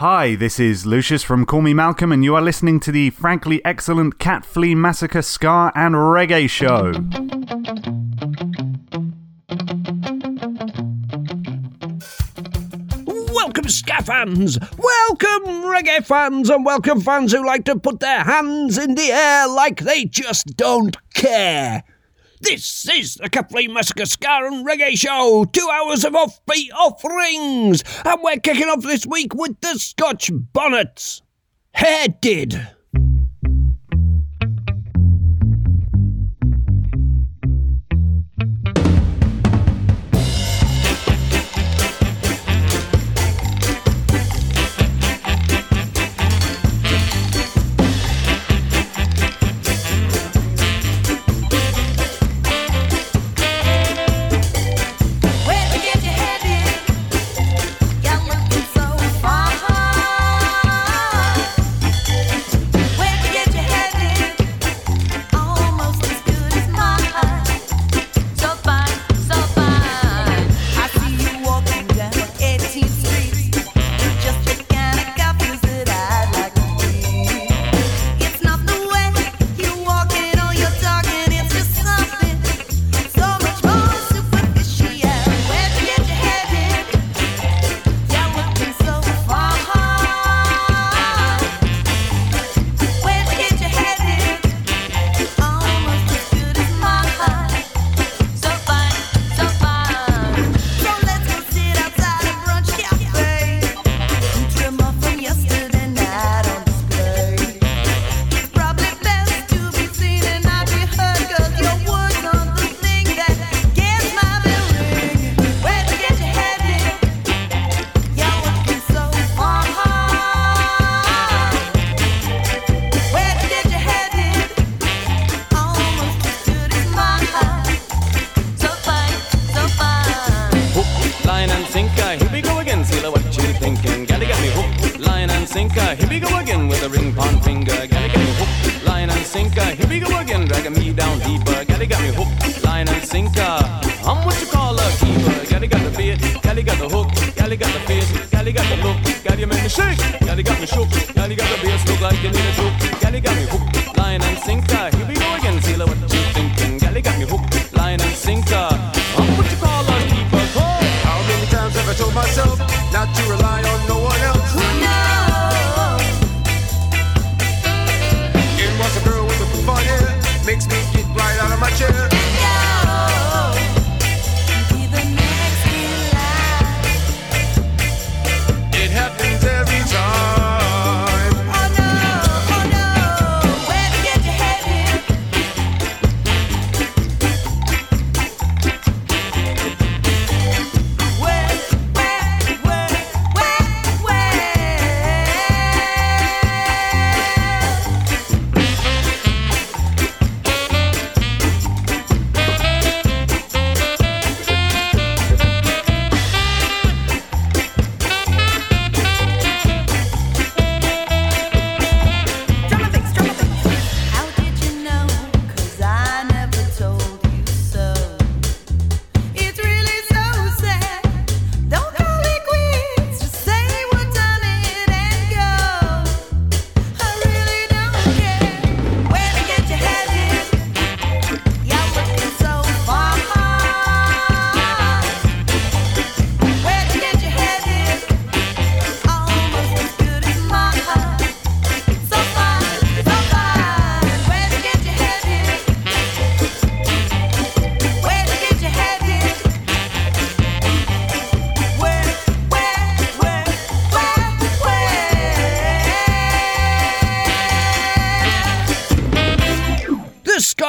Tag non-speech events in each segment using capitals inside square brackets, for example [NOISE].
Hi, this is Lucius from Call Me Malcolm, and you are listening to the frankly excellent Cat Flea Massacre Ska and Reggae Show. Welcome, Ska fans! Welcome, Reggae fans! And welcome, fans who like to put their hands in the air like they just don't care! This is the Kathleen Massacre Ska and Reggae Show. Two hours of offbeat offerings. And we're kicking off this week with the Scotch Bonnets. Hair did.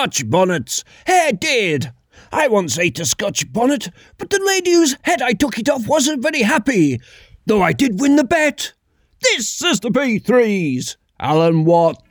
Scotch bonnets. Hair did. I once ate a Scotch bonnet, but the lady whose head I took it off wasn't very happy, though I did win the bet. This is the B threes. Alan Watt.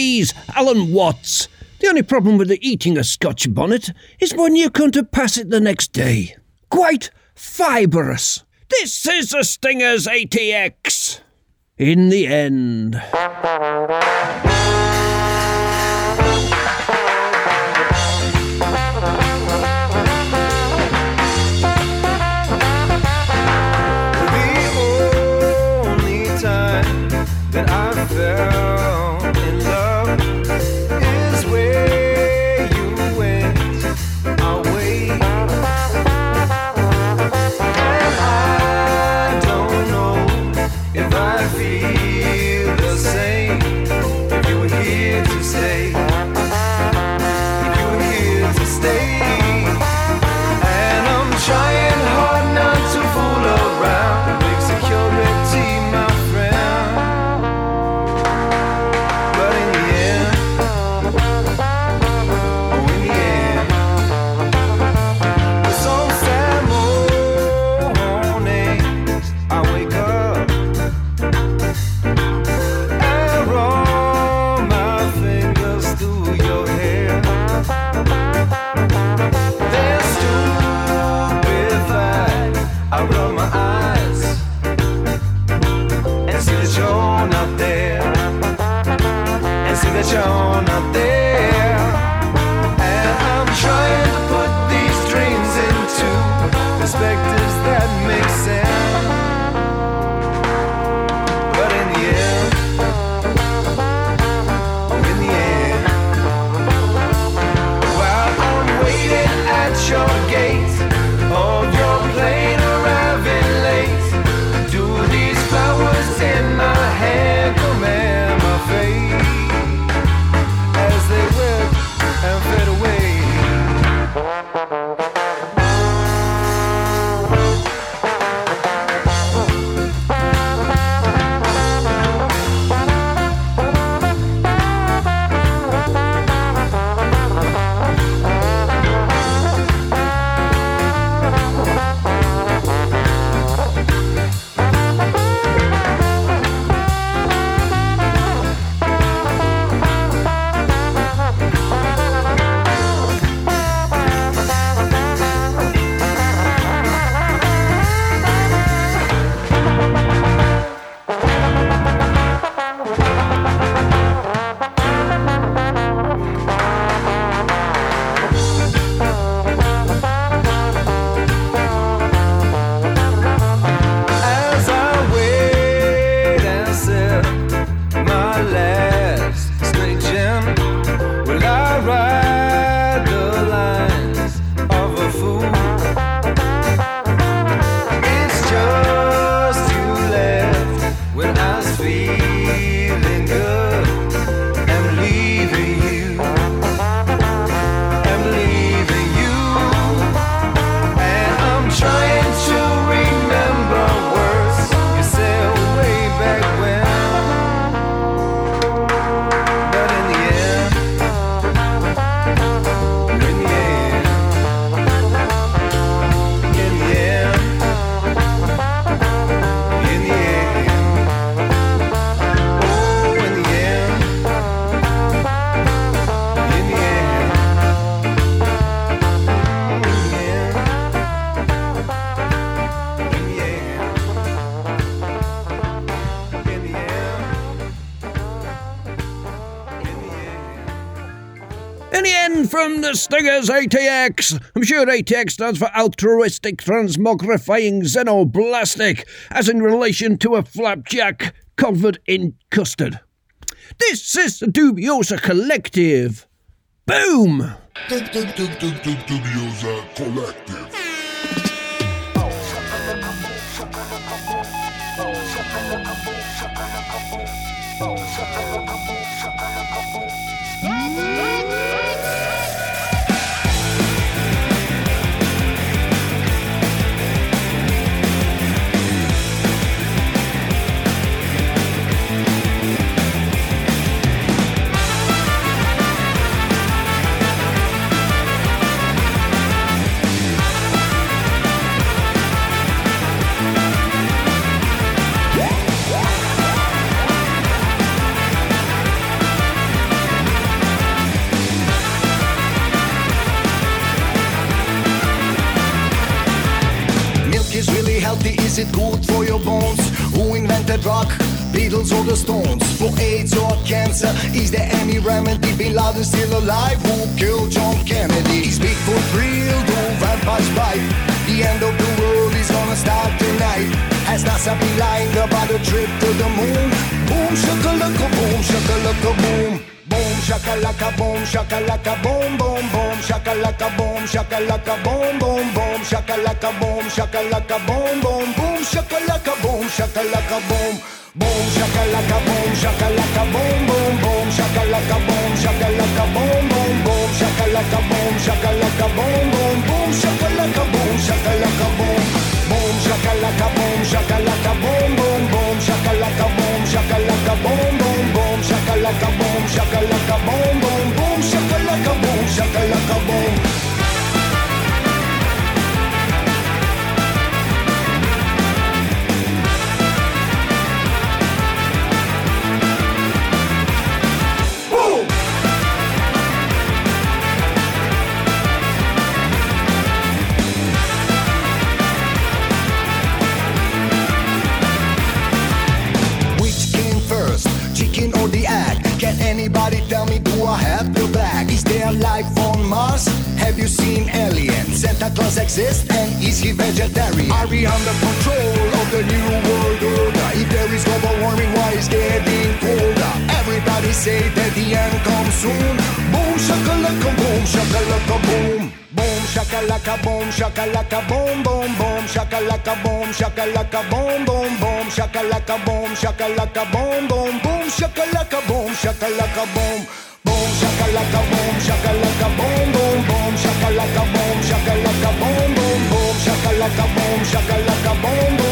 Please, Alan Watts. The only problem with the eating a Scotch bonnet is when you come to pass it the next day. Quite fibrous. This is the Stinger's ATX. In the end. thing is ATX. I'm sure ATX stands for altruistic transmogrifying xenoblastic, as in relation to a flapjack covered in custard. This is the Dubioza Kolektiv. Boom! Dubioza Kolektiv. Is it good for your bones? Who invented rock? Beatles or the Stones? For AIDS or cancer? Is there any remedy? Bin Laden still alive? Who killed John Kennedy? Is Bigfoot real? Do vampires bite? The end of the world is gonna start tonight. Has NASA been lying about a trip to the moon? Boom, shakalaka, boom, shakalaka, boom. Boom, shakalaka, boom, shakalaka, boom, boom, boom, shakalaka, boom, shakalaka, boom, boom, boom, shakalaka, boom, shakalaka, boom, boom, boom, shakalaka, boom, shakalaka, boom. Boom, shakalaka, boom, shakalaka, boom, boom, boom, shakalaka, boom, shakalaka, boom, boom, boom, shakalaka, boom, shakalaka, boom, boom, boom, shakalaka, boom, shakalaka, boom. Boom, shakalaka, boom, shakalaka, shakalaka, I have the bag? Is there life on Mars? Have you seen aliens? Santa Claus exists and is he vegetarian? Are we under control of the new world order? If there is global warming, why is getting colder? Everybody say that the end comes soon. Boom, shakalaka, boom, shakalaka, boom. Boom, shakalaka, boom, shakalaka, boom, boom, boom, shakalaka, boom, shakalaka, boom, boom, boom, shakalaka, boom, shakalaka, boom, boom, boom, shakalaka, boom, shakalaka, boom. Boom, shakalaka, boom, shakalaka, boom, boom, boom, shakalaka, boom, shakalaka, boom, boom, boom, shakalaka, boom, shakalaka, boom, boom,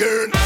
again.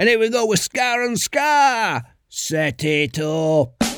And here we go with Scar and Scar. Set it up.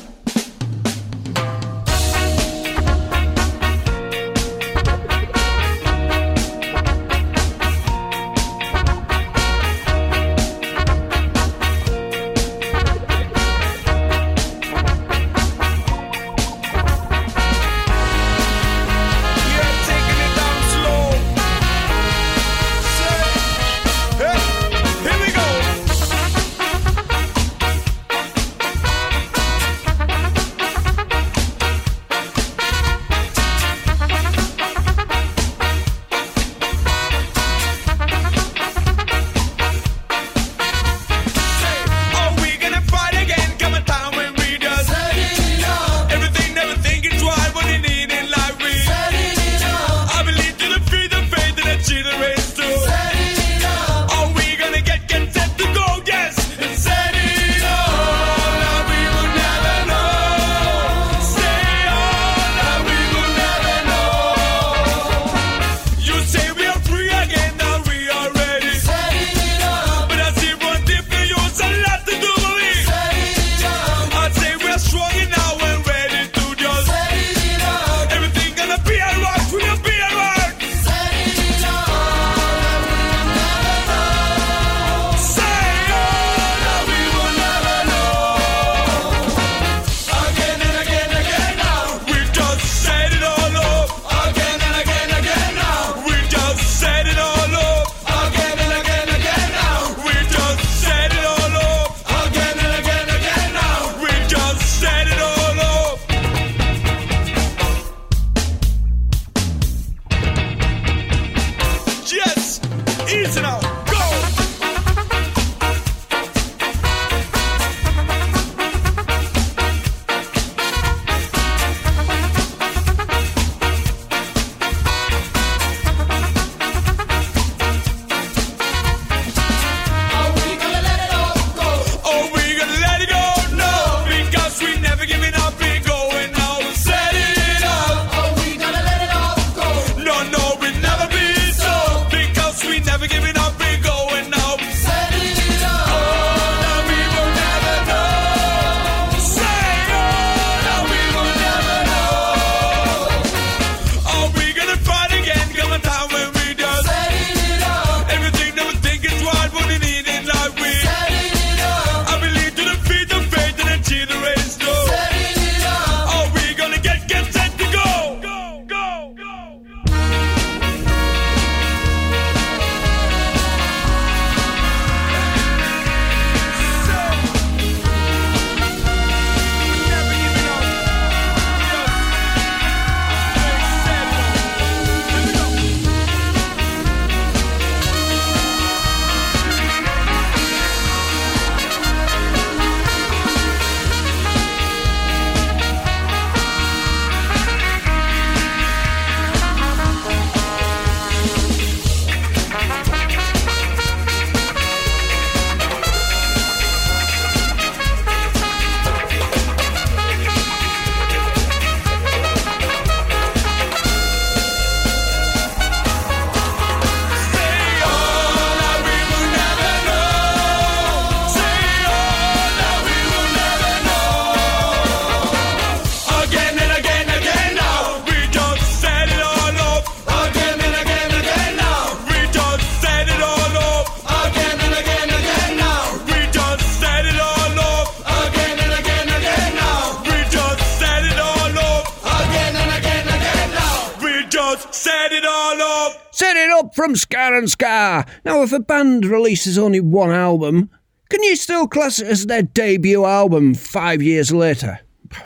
releases only one album, can you still class it as their debut album five years later? [SIGHS]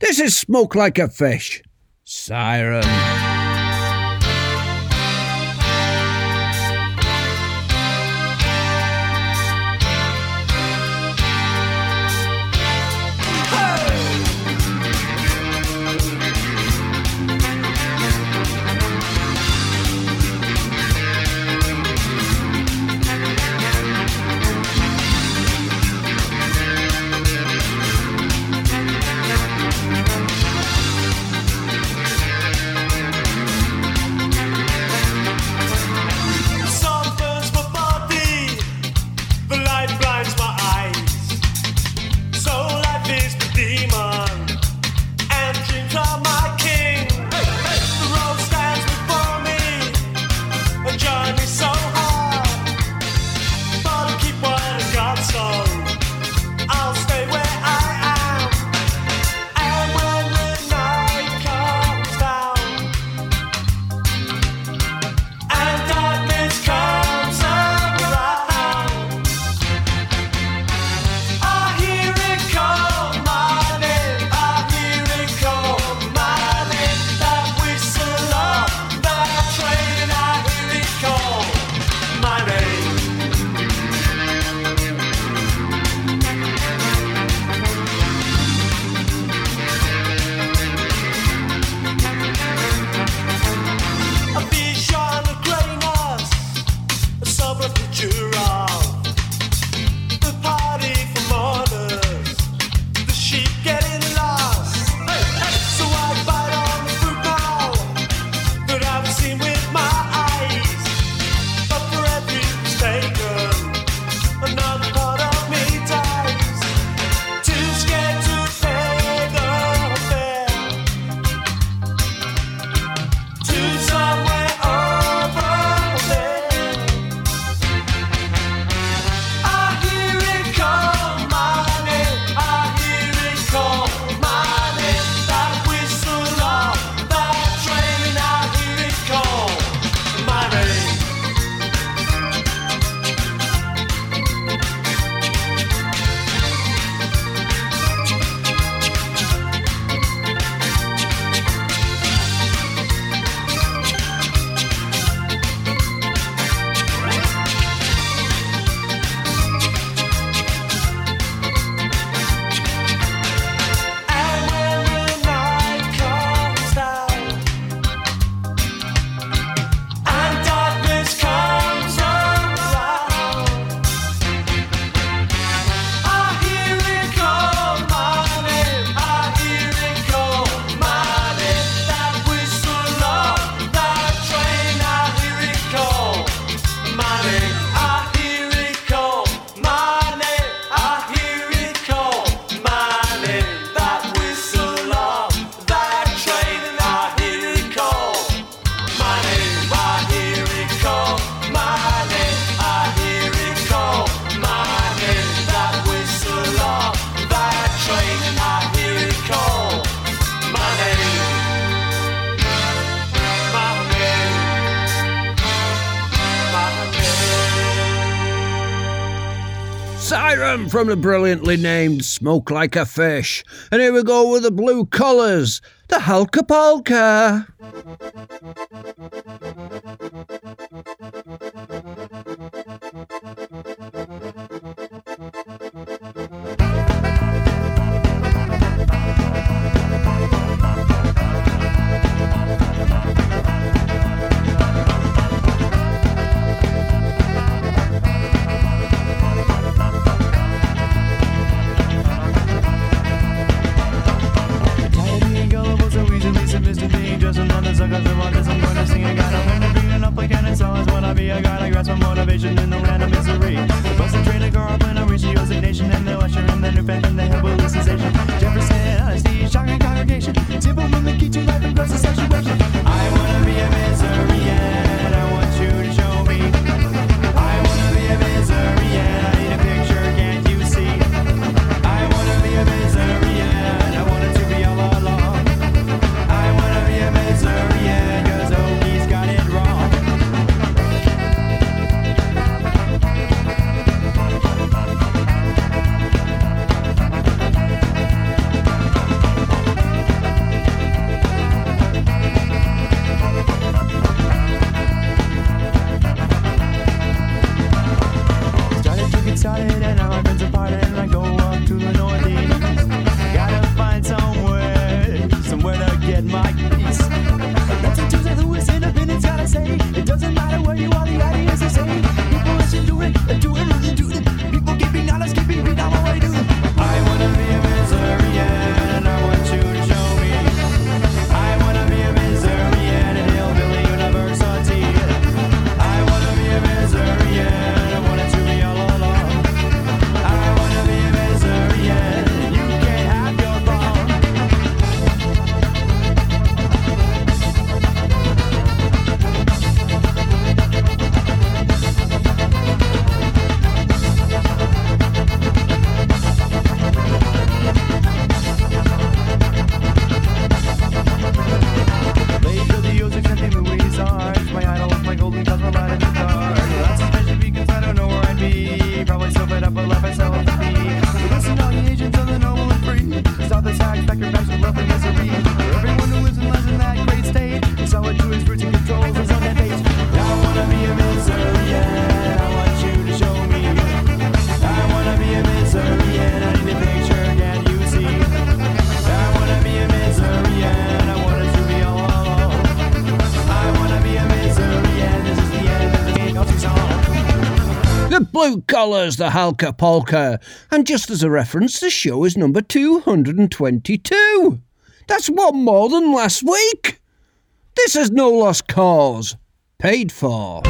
This is Smoke Like a Fish. Siren. from the brilliantly named Smoke Like a Fish. And here we go with the blue colours, the Halka Colors, the Halka Polka. And just as a reference, the show is number 222. That's one more than last week. This is no lost cause. Paid for.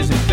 isn't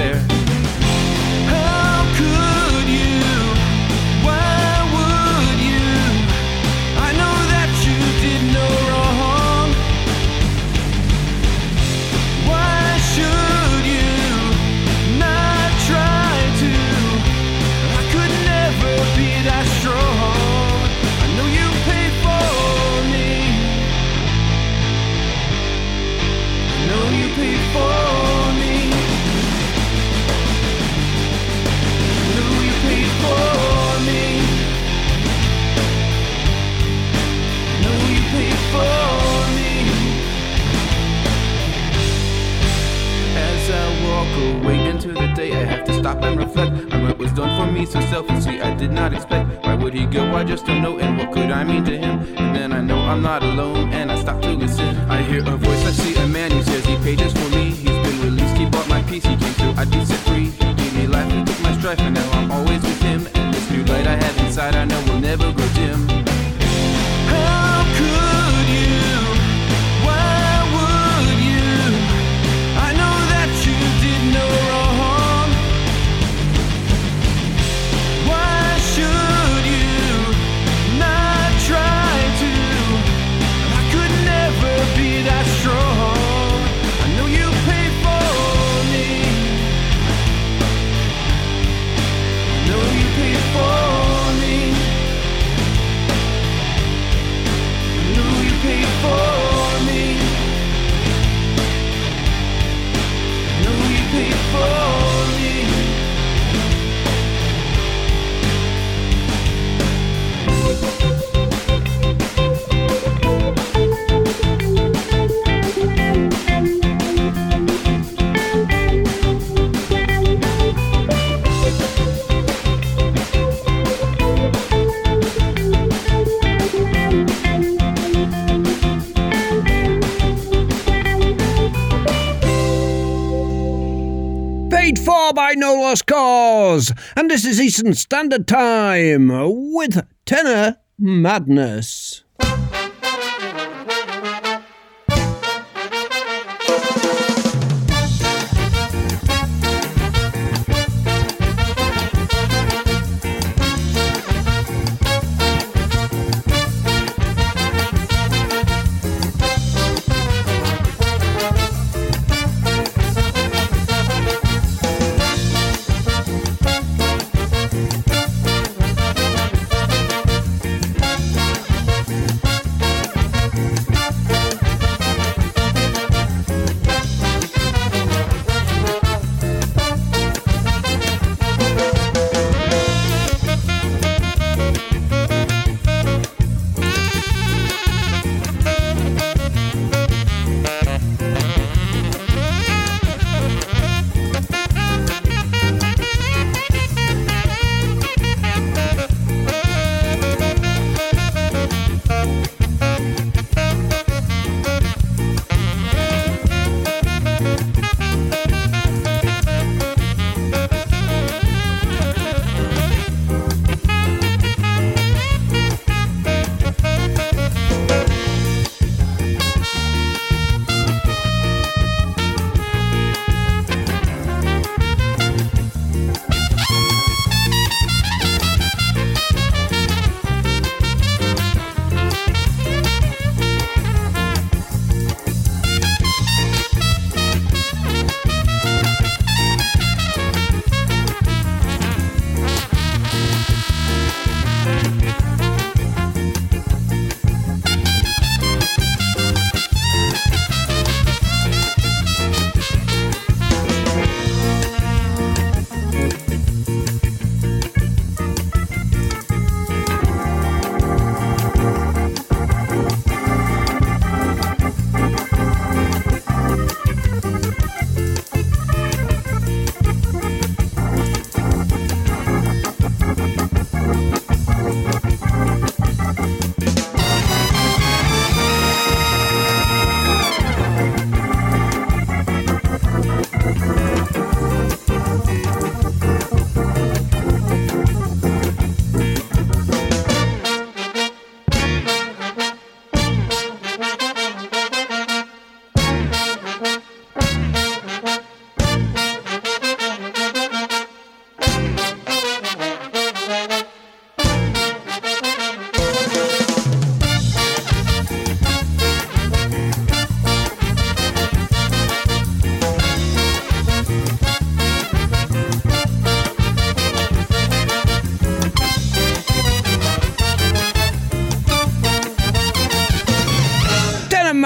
me so selfishly I did not expect. Why would he go? I just don't know, and what could I mean to him? And then I know I'm not alone, and I stop to listen. I hear a voice, I see a man who says he pages for me. He's been released, he bought my peace. he came through, I'd be set free. He gave me life, he took my strife, and now I'm always with him. And this new light I have inside, I know will never grow dim. War by No Lost Cause, and this is Eastern Standard Time with Tenor Madness.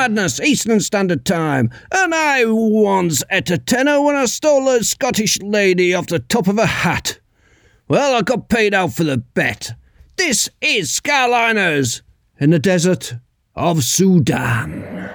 madness, Eastern Standard Time. And I once at a tenner when I stole a Scottish lady off the top of a hat. Well, I got paid out for the bet. This is Skyliners in the desert of Sudan.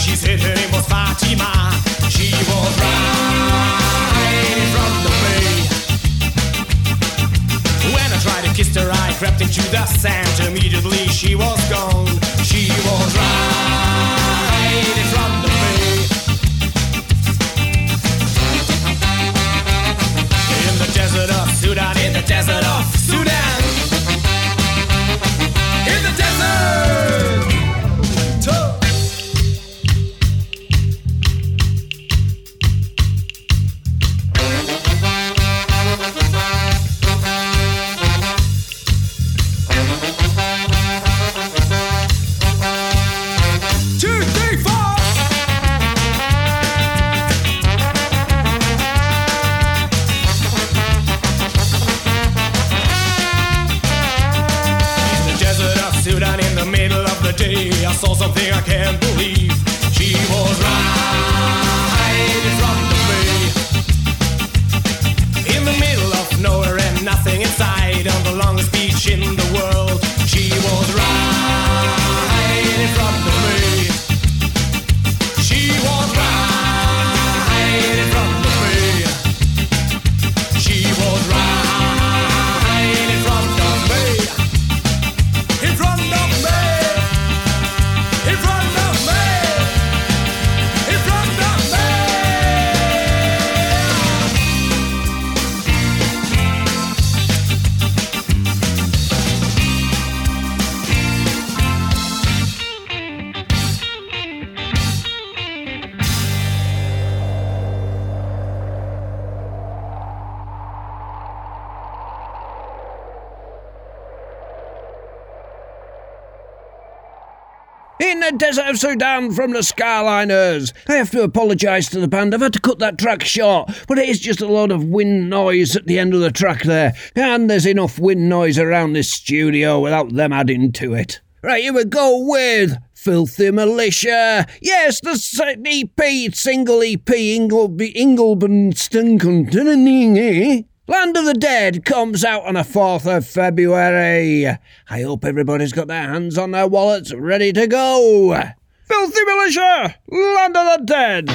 She said her name was Fatima. She was from the. When I tried to kiss her, I crept into the sand. Immediately she was gone. She was right from the. In the desert of Sudan, in the desert of Sudan. In the desert. So down from the Skyliners. I have to apologise to the band. I've had to cut that track short, but it is just a lot of wind noise at the end of the track there. And there's enough wind noise around this studio without them adding to it. Right, here we go with Filthy Militia. Yes, the EP, single EP, Ingleby, Ingleben, eh? Land of the Dead comes out on the 4th of February. I hope everybody's got their hands on their wallets ready to go. Filthy Militia, Land of the Dead.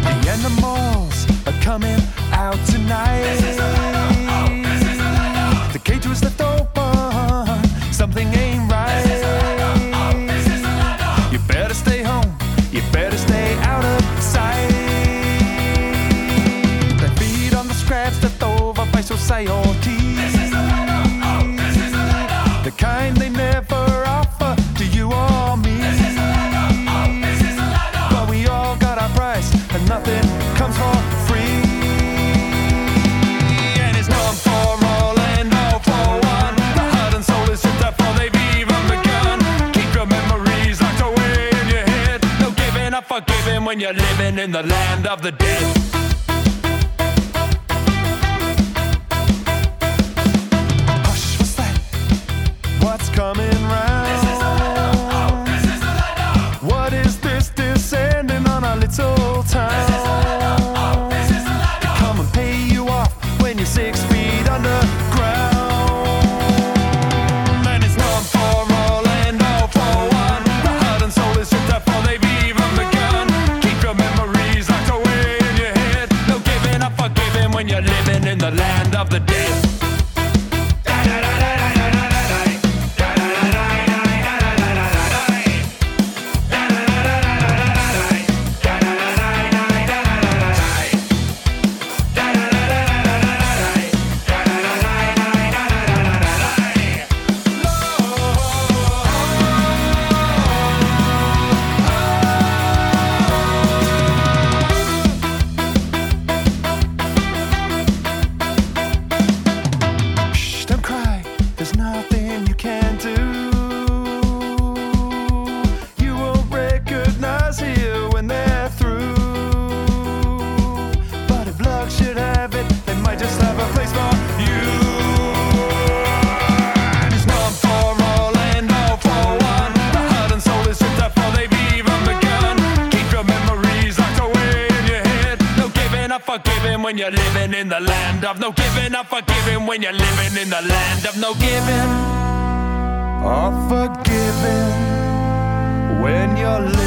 The animals are coming out tonight. When you're living in the land of the dead. Hush, what's that? What's coming round? This is the land of. What is this descending on our little giving up, forgiving when you're living in the land of no giving. Or forgiving when you're living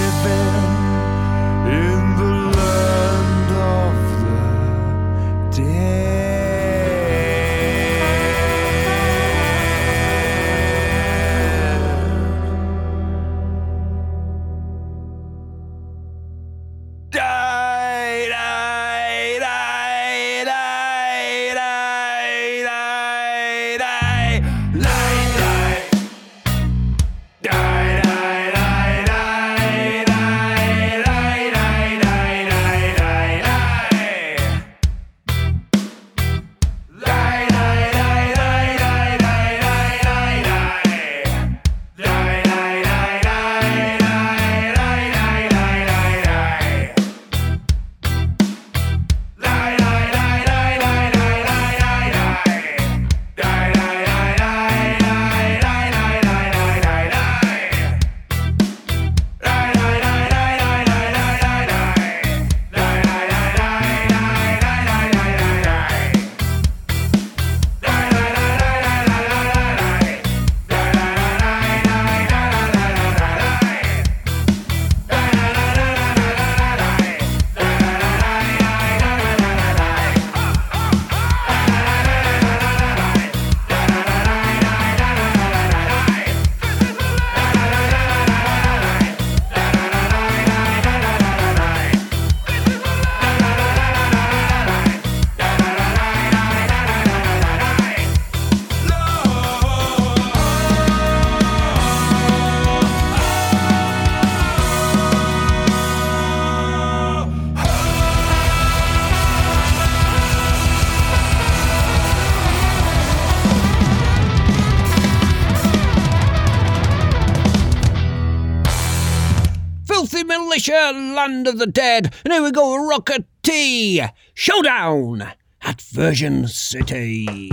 Derbyshire, land of the dead, and here we go, Rocketee! Showdown at Virgin City!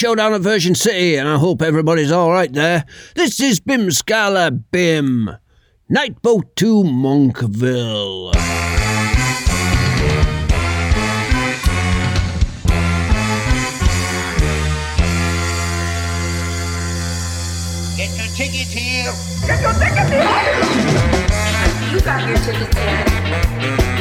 Showdown at Virgin City, and I hope everybody's alright there. This is Bim Skala Bim. Night boat to Monkville. Get your ticket here. Get your ticket here. You got your tickets here.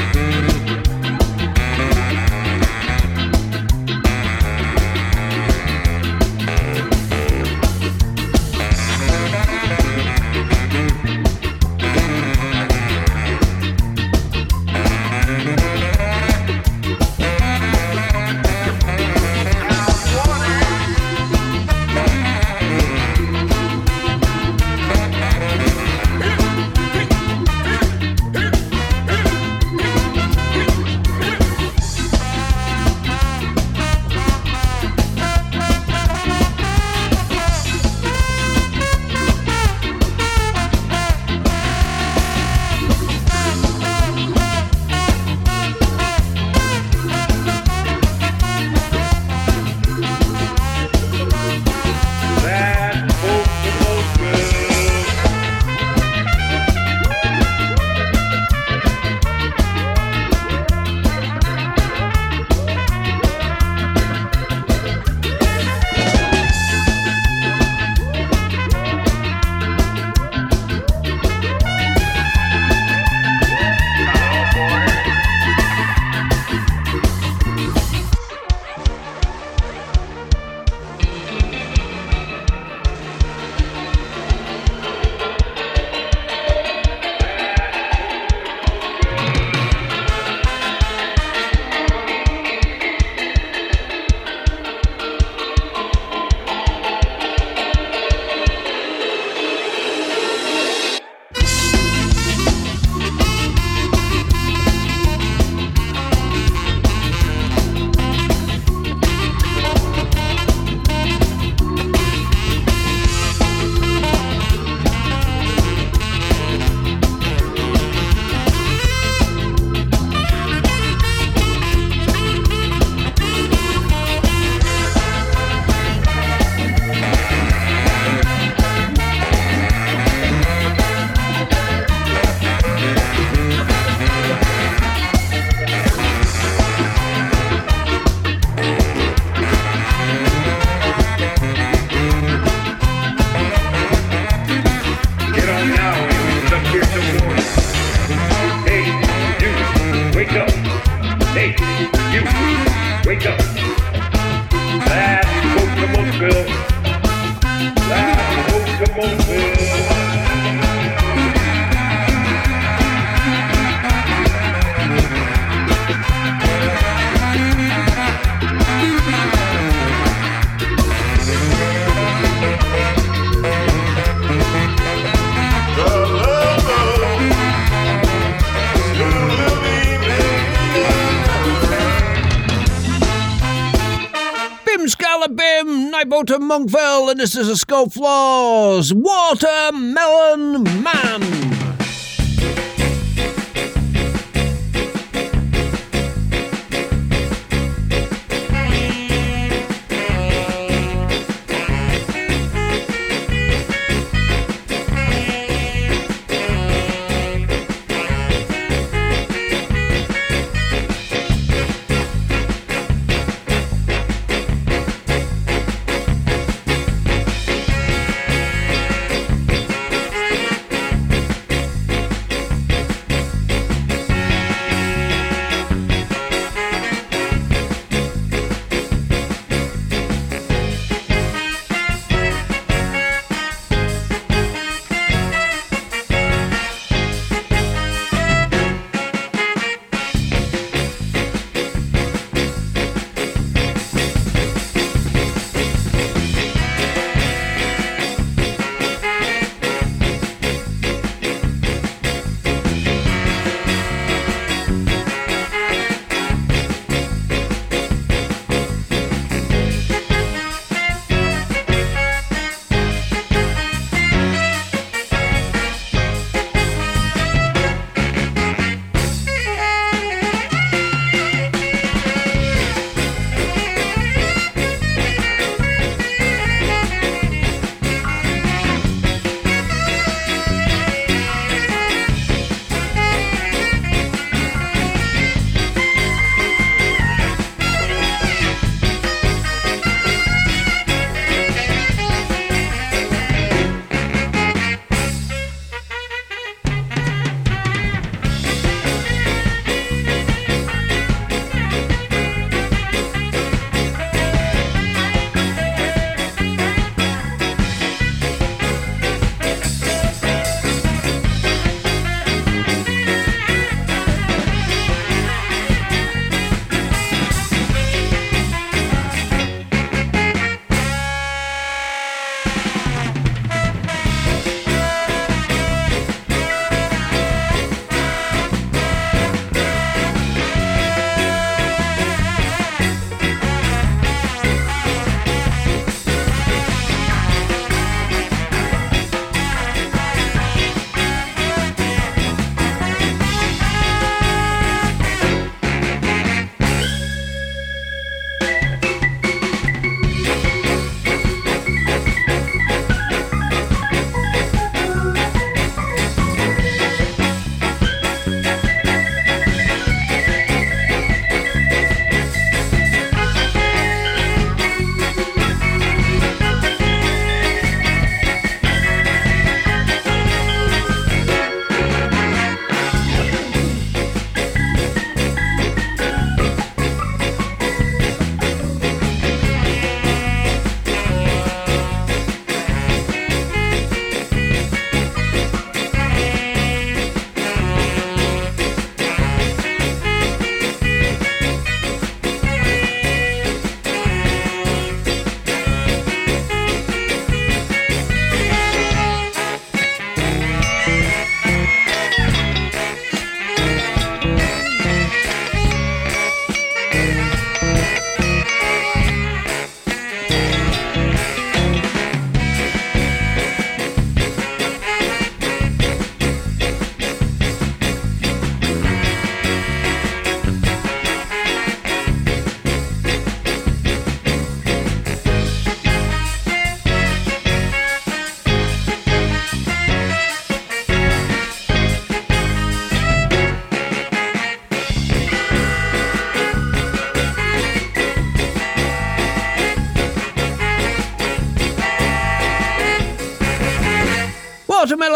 To Monkville, and this is a Scope Flaws Watermelon Man.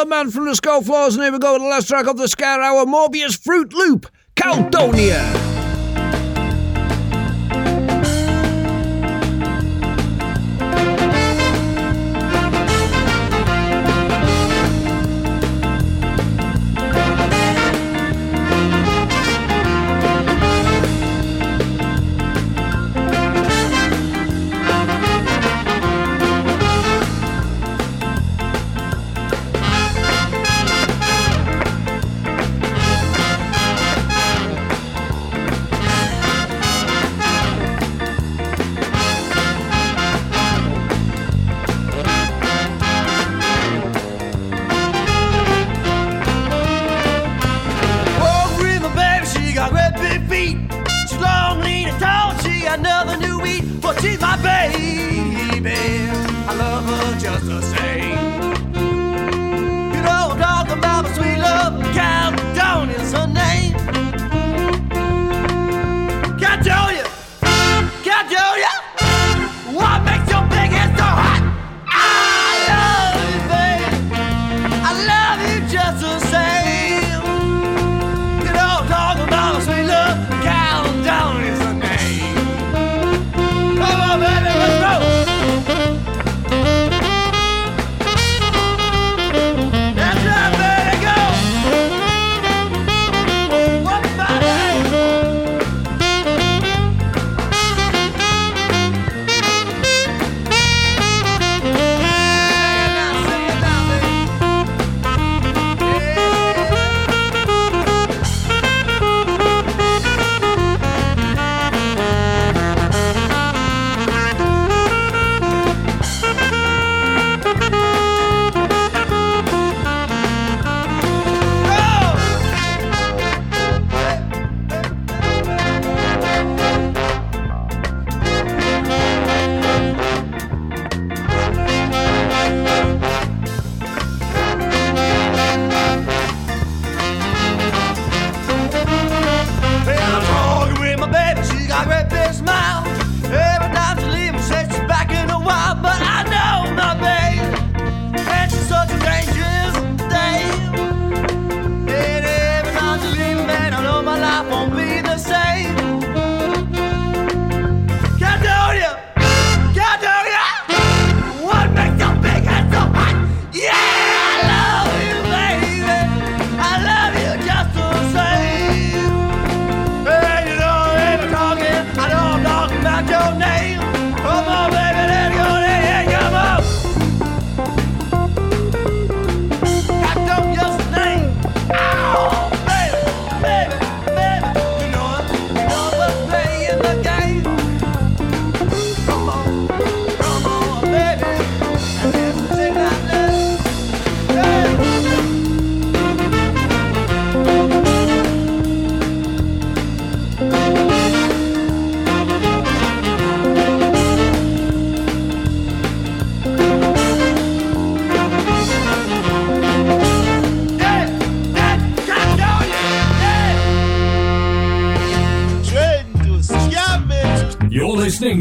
The man from the Skull Floors, and here we go with the last track of the Ska Hour Morbius Fruit Loop, Caldonia.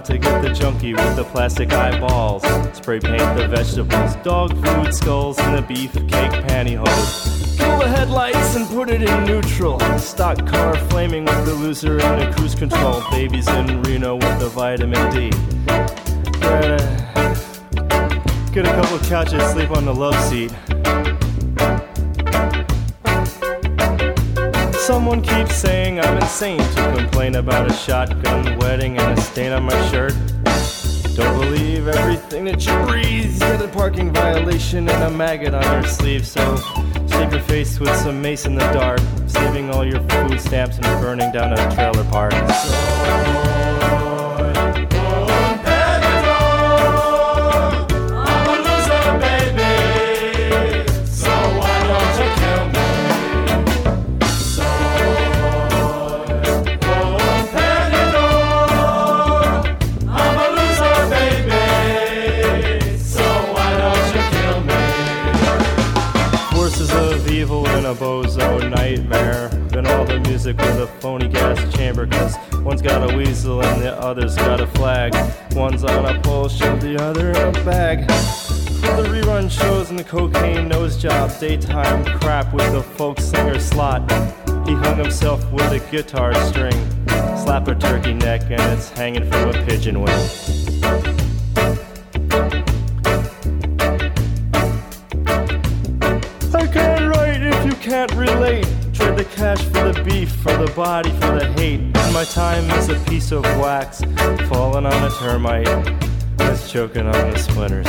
to get the junkie with the plastic eyeballs. Spray paint the vegetables, dog food skulls, and the beefcake pantyhose. Kill the headlights and put it in neutral. Stock car flaming with the loser and a cruise control. Babies in Reno with the vitamin D. Eh, get a couple couches, sleep on the love seat. Someone keeps saying I'm insane to complain about a shotgun wedding and a stain on my shirt. Don't believe everything that you breathe. Get a parking violation and a maggot on your sleeve. So sleep your face with some mace in the dark, saving all your food stamps and burning down a trailer park. Weasel and the other's got a flag. One's on a pole, shove the other in a bag. The rerun shows and the cocaine nose job, daytime crap with the folk singer slot. He hung himself with a guitar string, slap a turkey neck, and it's hanging from a pigeon wing. Beef, for the body, for the hate. My time is a piece of wax, falling on a termite, that's choking on the splinters.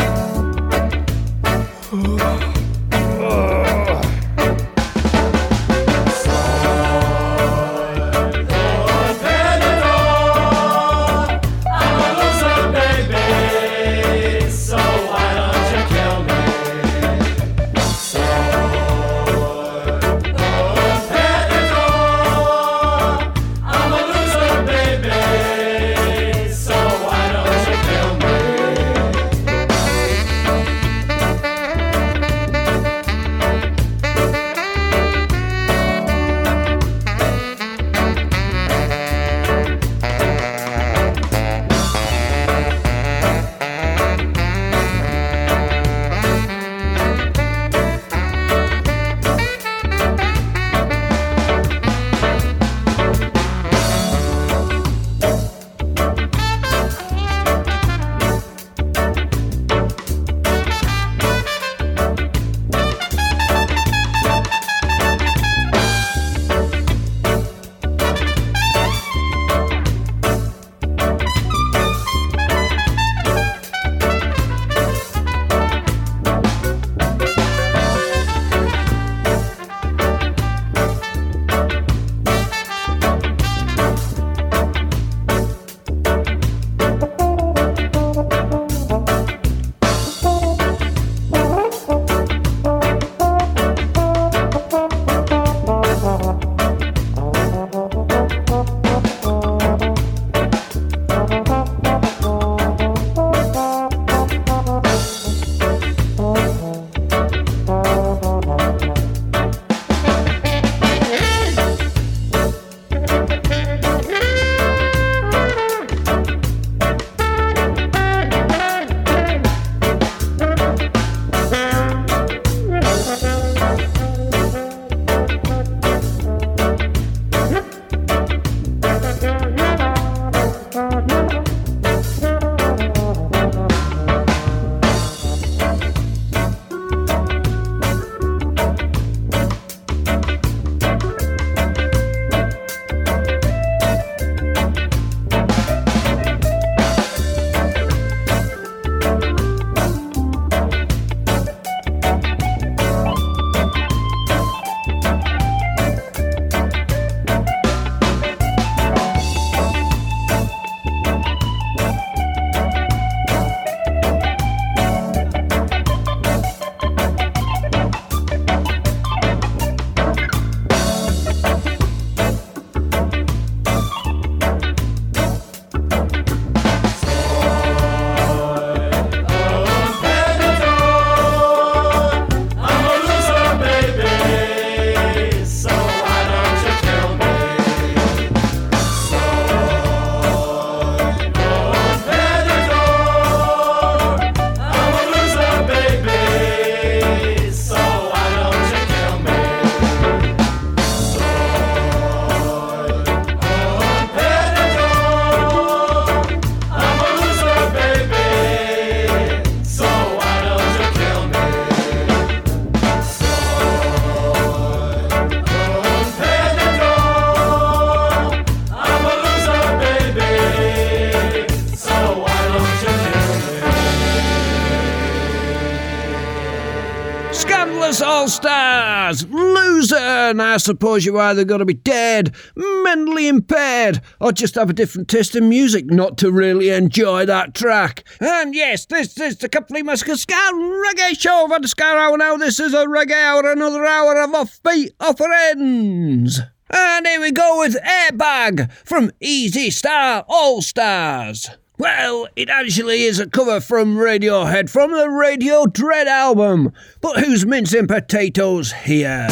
I suppose you're either going to be dead, mentally impaired, or just have a different taste in music not to really enjoy that track. And yes, this is the Complete Massacre Ska Reggae Show for the Ska Hour now. This is a reggae hour, another hour of offbeat offerings. And here we go with Airbag from Easy Star All Stars. Well, it actually is a cover from Radiohead from the Radio Dread album. But who's mincing potatoes here?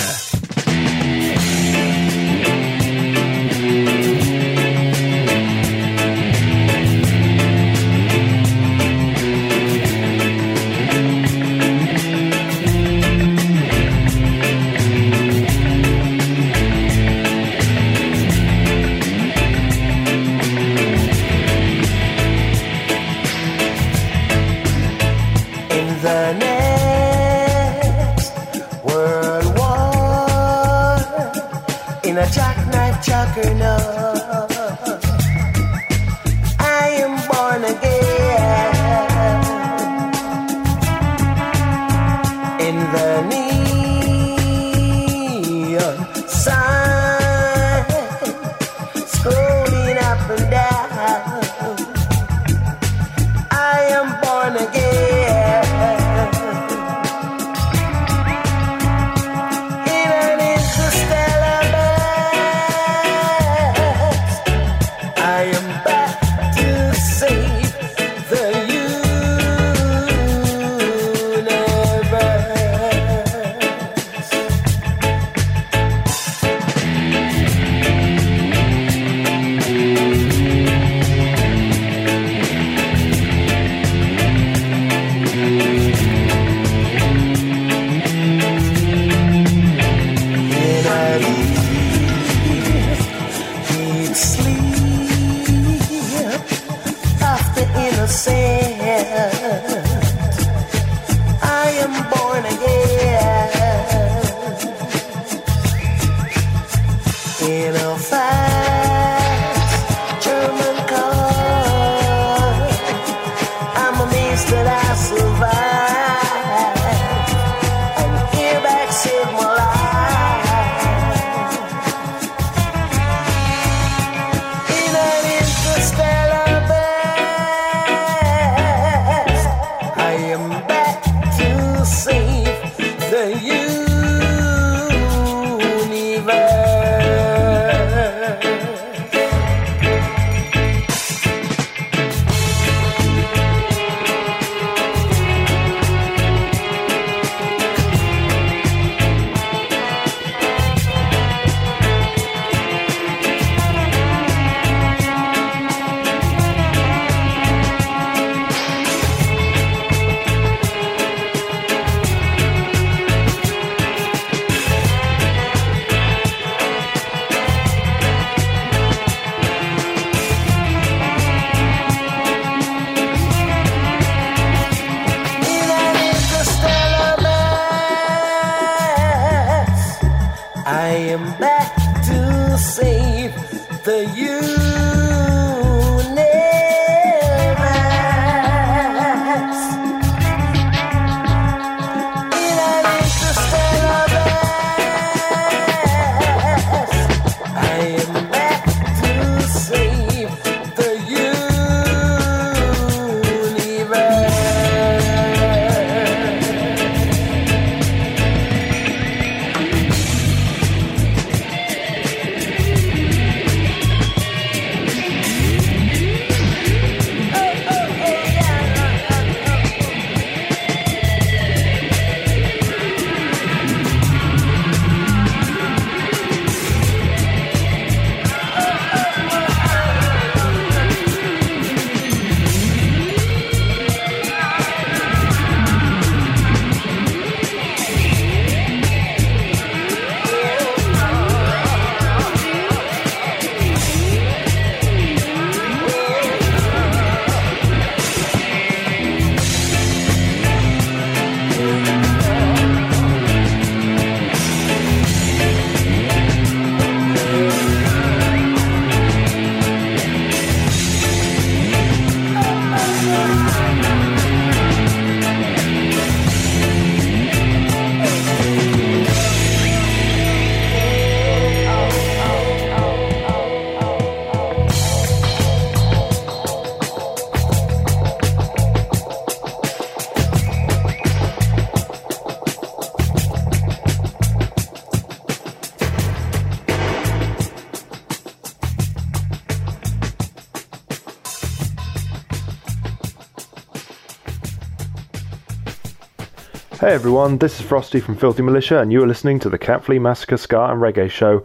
Hey everyone, this is Frosty from Filthy Militia, and you are listening to the Cat Flea Massacre Ska and Reggae Show.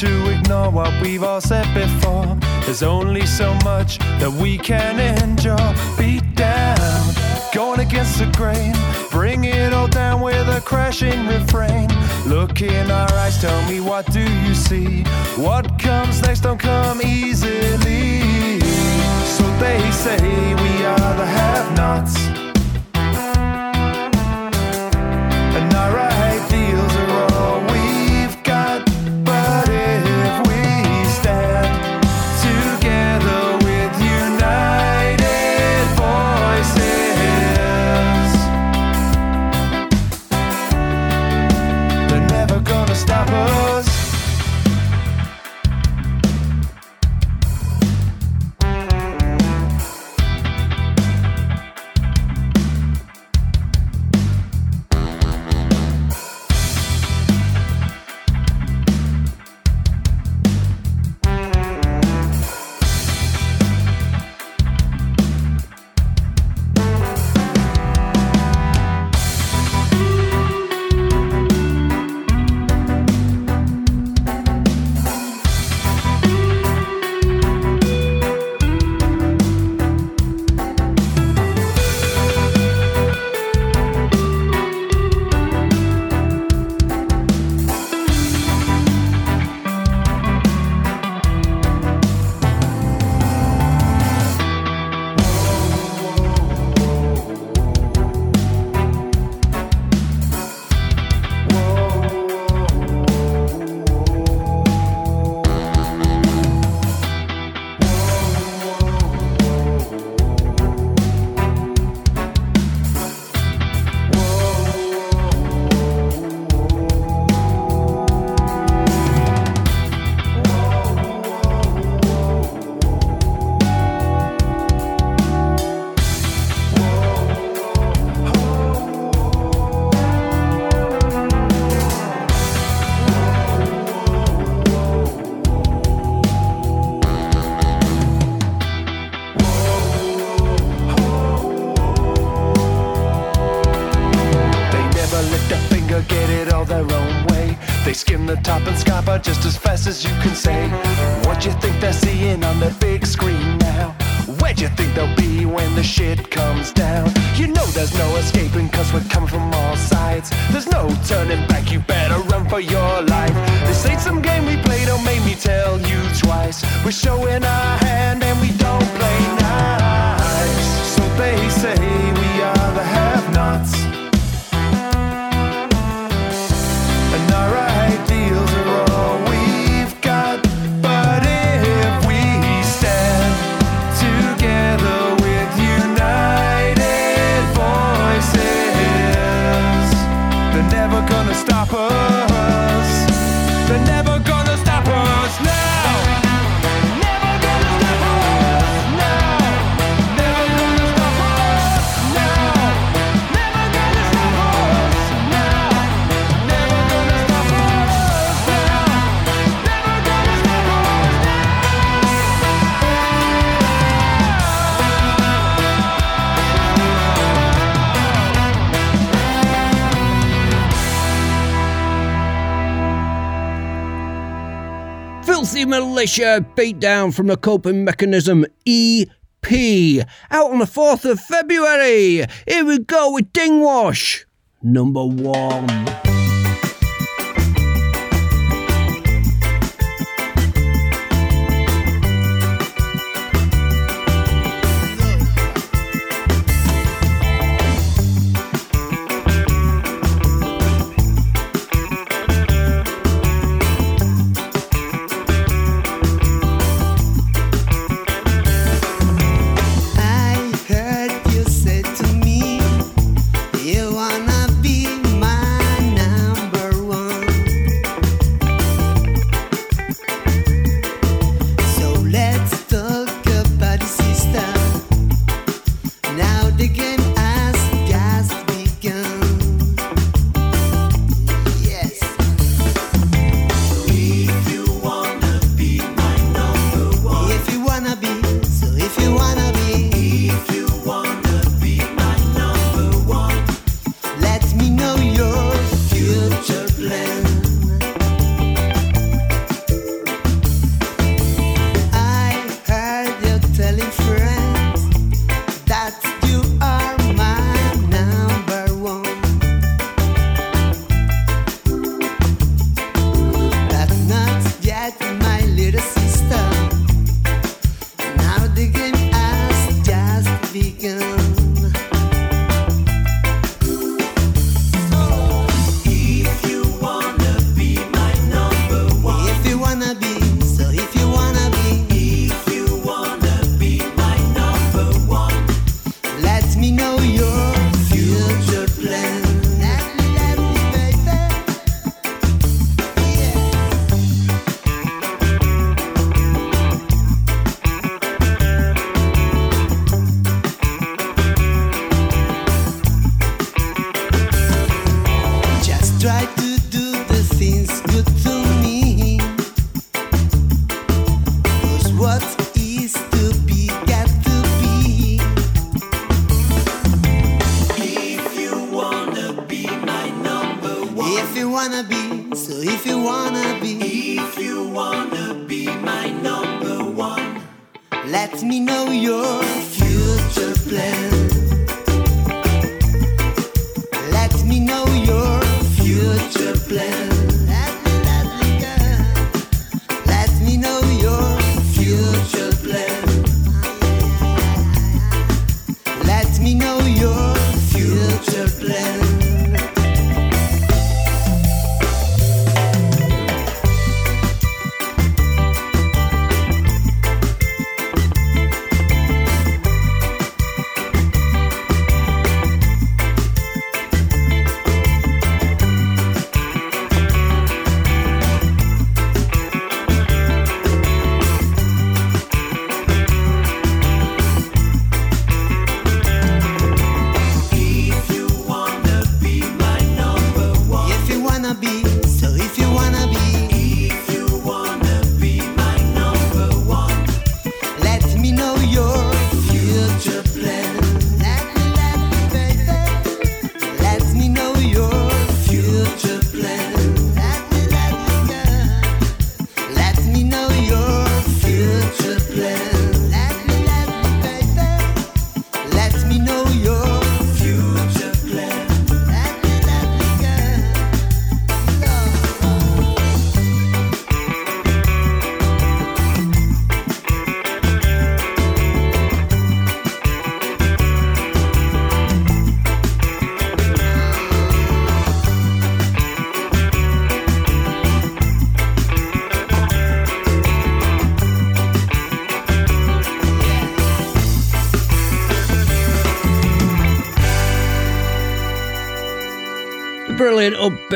to ignore what we've all said before. There's only so much that we can endure. Beat down, going against the grain. Bring it all down with a crashing refrain. Look in our eyes, tell me what do you see? What comes next don't come easily. So they say we are the have nots. Militia Beatdown from the Coping Mechanism EP, out on the 4th of February. Here we go with Dingwash, number one. wanna be.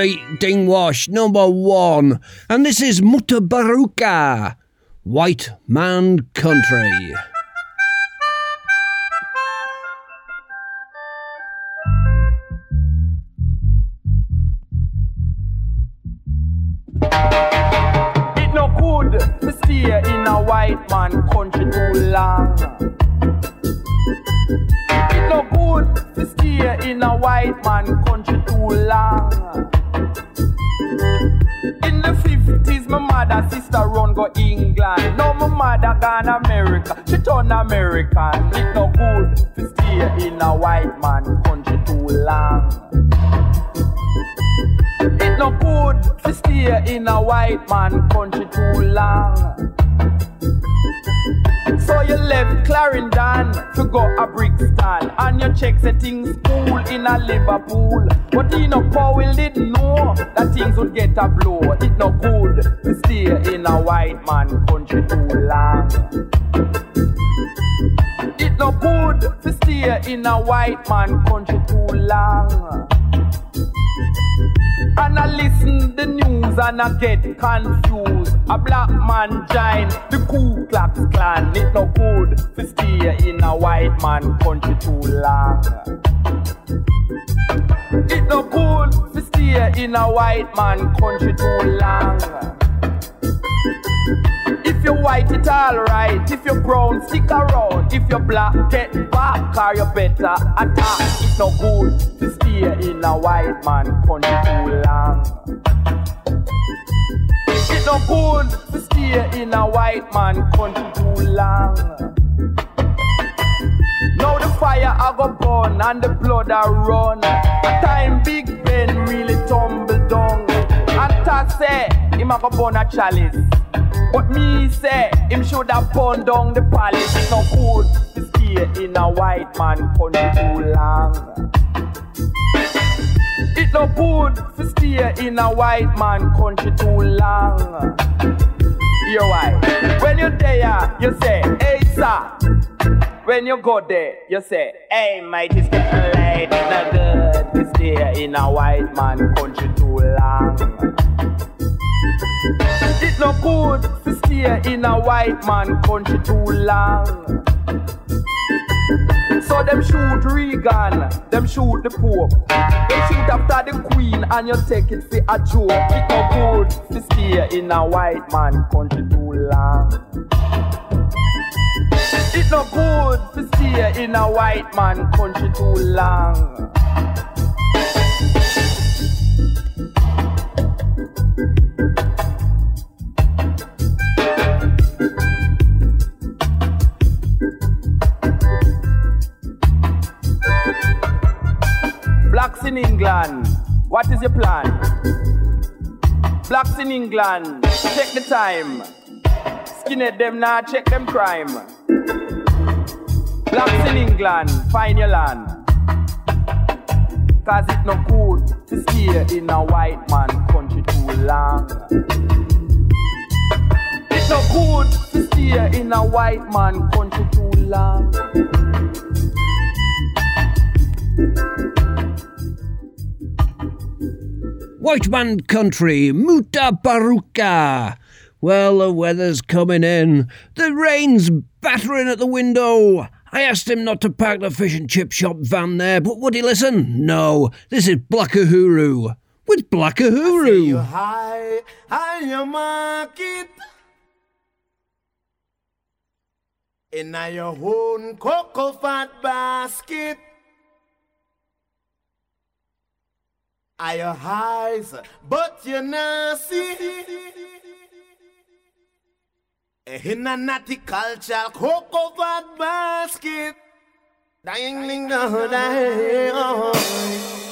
beat Dingwash number one, and this is Mutabaruka, White Man Country. It no good to stay in a white man country too long good to stay in a white man country too long. In the 50s, my mother, sister run go England. Now my mother gone America, she turn American. It no good to stay in a white man country too long. It no good to stay in a white man country too long. So you left Clarendon to go a Brixton And you check the things cool in a Liverpool. But you know Powell didn't know that things would get a blow. It no good to stay in a white man country too long. It no good to stay in a white man country too long and I listen the news and I get confused. A black man join the Ku Klux Klan. It no good to stay in a white man country too long. It no good to stay in a white man country too long. If you're white, it's alright. If you're brown, stick around. If you're black, get back, or you better attack. It's no good to stay in a white man country too long. It's no good to stay in a white man country too long. Now the fire I go burn and the blood I run. Time Big Ben really tumble down. And ta say him have a burn a chalice. But me say him should have burned down the palace. It's no good to stay in a white man country too long. It no good to stay in a white man country too long. Hear why? When you're there, you say, hey sir. When you go there, you say, hey it's getting late. It's not good to stay in a white man country too long. It's no good to stay in a white man country too long. So them shoot Reagan, them shoot the Pope, them shoot after the Queen, and you take it for a joke. It no good to stay in a white man country too long. It no good to stay in a white man country too long. Blacks in England, what is your plan? Blacks in England, check the time. Skinhead them now, check them crime. Blacks in England, find your land. Cause it no good to stay in a white man country too long. It no good to stay in a white man country too long. White Man Country, Muta Baruka. Well, the weather's coming in. The rain's battering at the window. I asked him not to park the fish and chip shop van there, but would he listen? No. This is Black Uhuru with Black Uhuru. high on your market. In your own cocoa fat basket. Are your eyes, but you not see. In a natty culture cocoa fat basket. Dying, ding, dong, oh.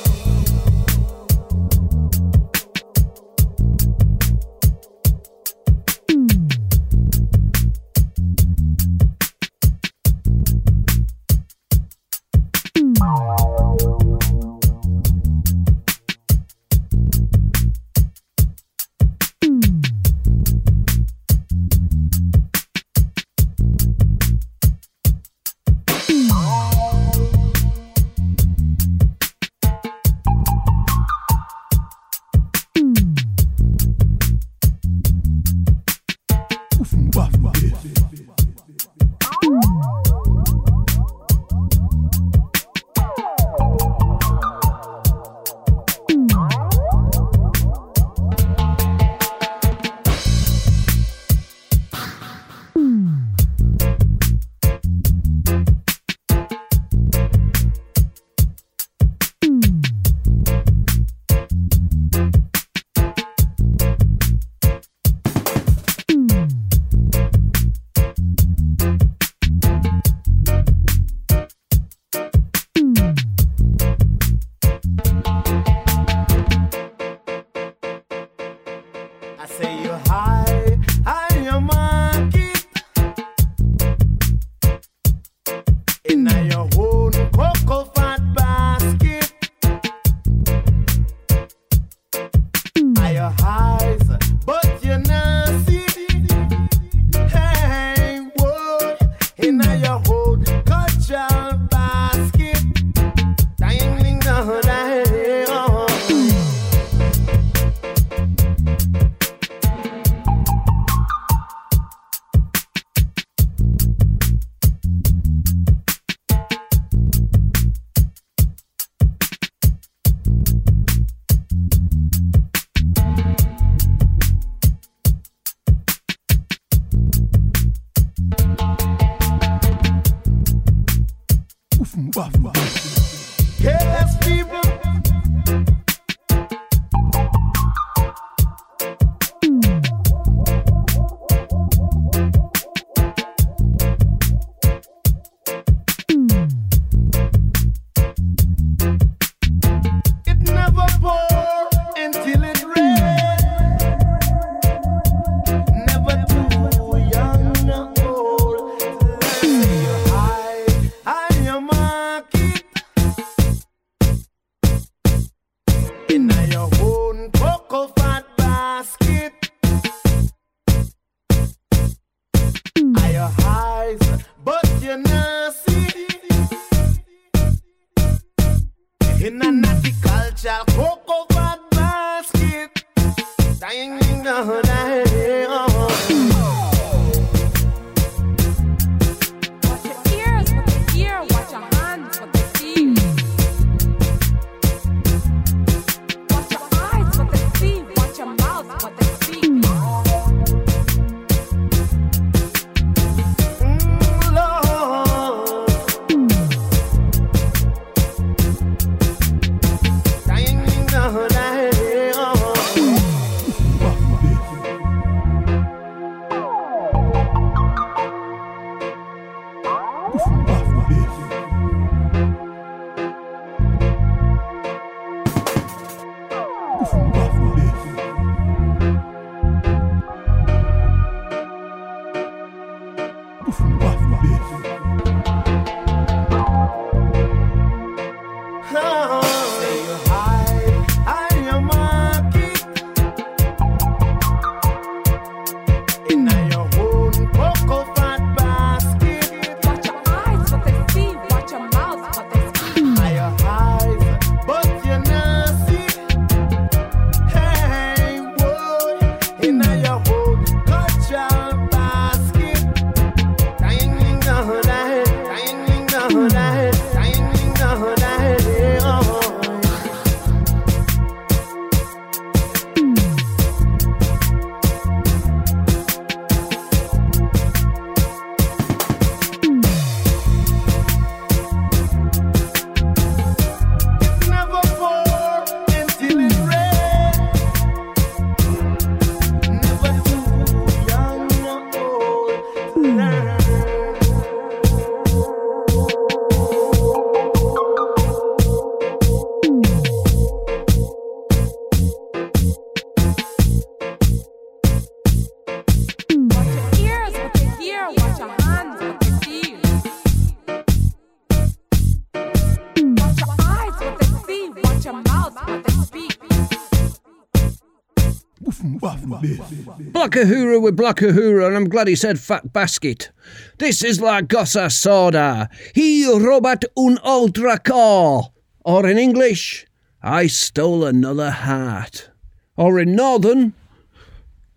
Blackahura with Blackahura, and I'm glad he said fat basket. This is La Gossa Sorda. He robat un ultra core. Or in English, I stole another heart. Or in Northern,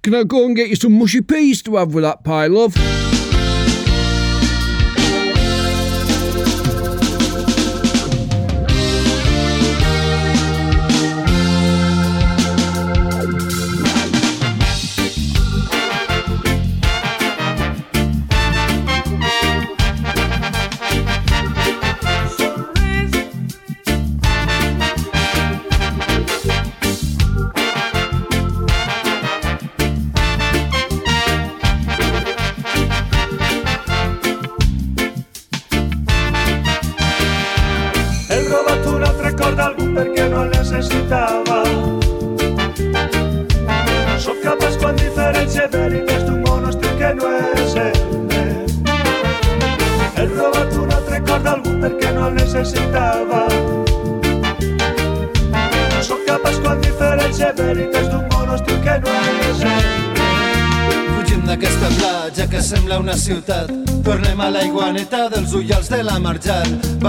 can I go and get you some mushy peas to have with that pie, love?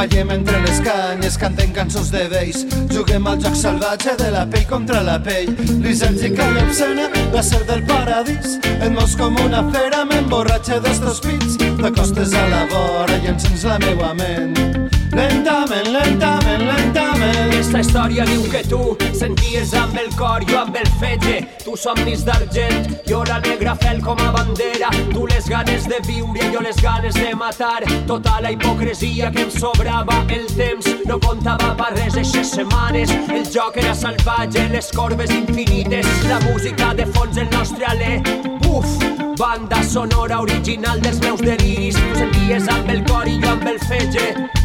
Ballem entre les canyes, cantem cançons de vells. Juguem al joc salvatge de la pell contra la pell. Lisèrgica i obscena, la ser del paradís. Et mous com una fera, m'emborratxa d'estos pits. T'acostes a la vora i encens la meua ment. Lentament, lentament, lentament. Esta història diu que tu senties amb el cor, jo amb el fetge. Tu somnis d'argent, jo la negra fel com a bandera. Tu les ganes de viure, jo les ganes de matar. Tota la hipocresia que em sobrava, el temps no comptava per res eixes setmanes. El joc era salvatge, les corbes infinites, la música de fons, el nostre alè. Uf, banda sonora original dels meus deliris. Tu senties amb el cor i jo amb el fetge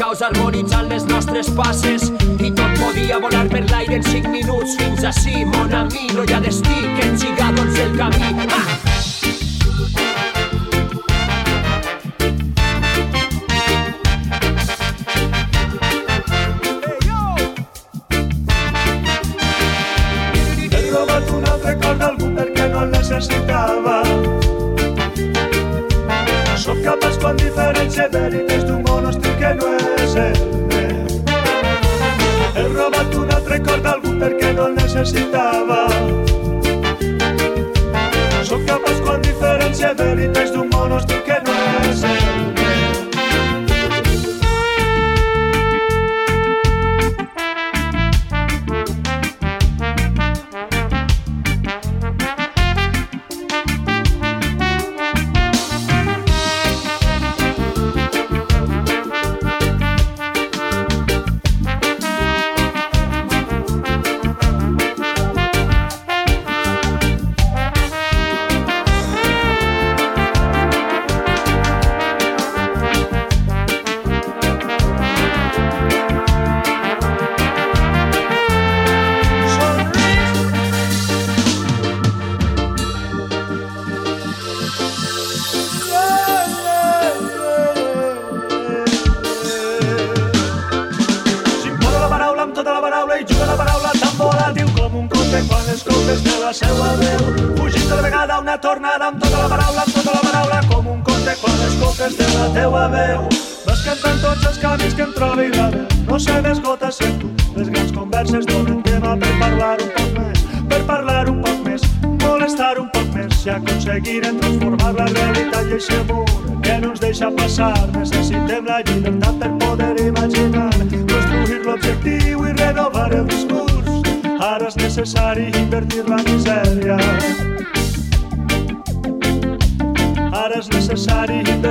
caos harmonitzant les nostres passes i tot podia volar per l'aire en 5 minuts fins així, mon ami, no hi ha destí que ens siga doncs el camí. Ah! estava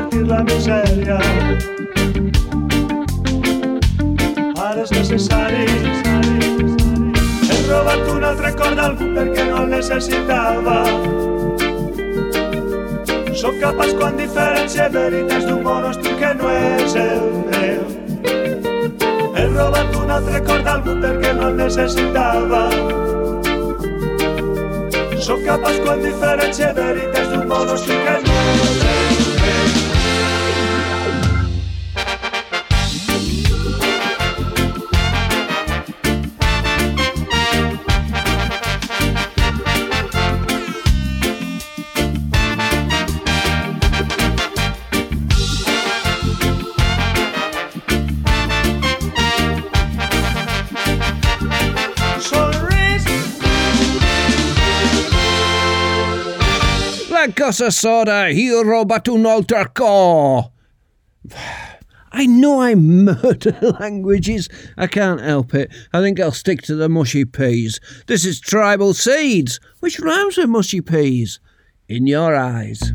invertir la misèria. Ara és necessari... He robat un altre cor d'algú perquè no el necessitava. Sóc capaç quan diferència veritats d'un monostil que no és el meu. He robat un altre cor d'algú perquè no el necessitava. Sóc capaç quan diferència veritats d'un monostil que no és el meu. Sorda, io ho rubato un altra co. I know I murder [LAUGHS] languages. I can't help it. I think I'll stick to the mushy peas. This is tribal seeds, which rhymes with mushy peas. In your eyes.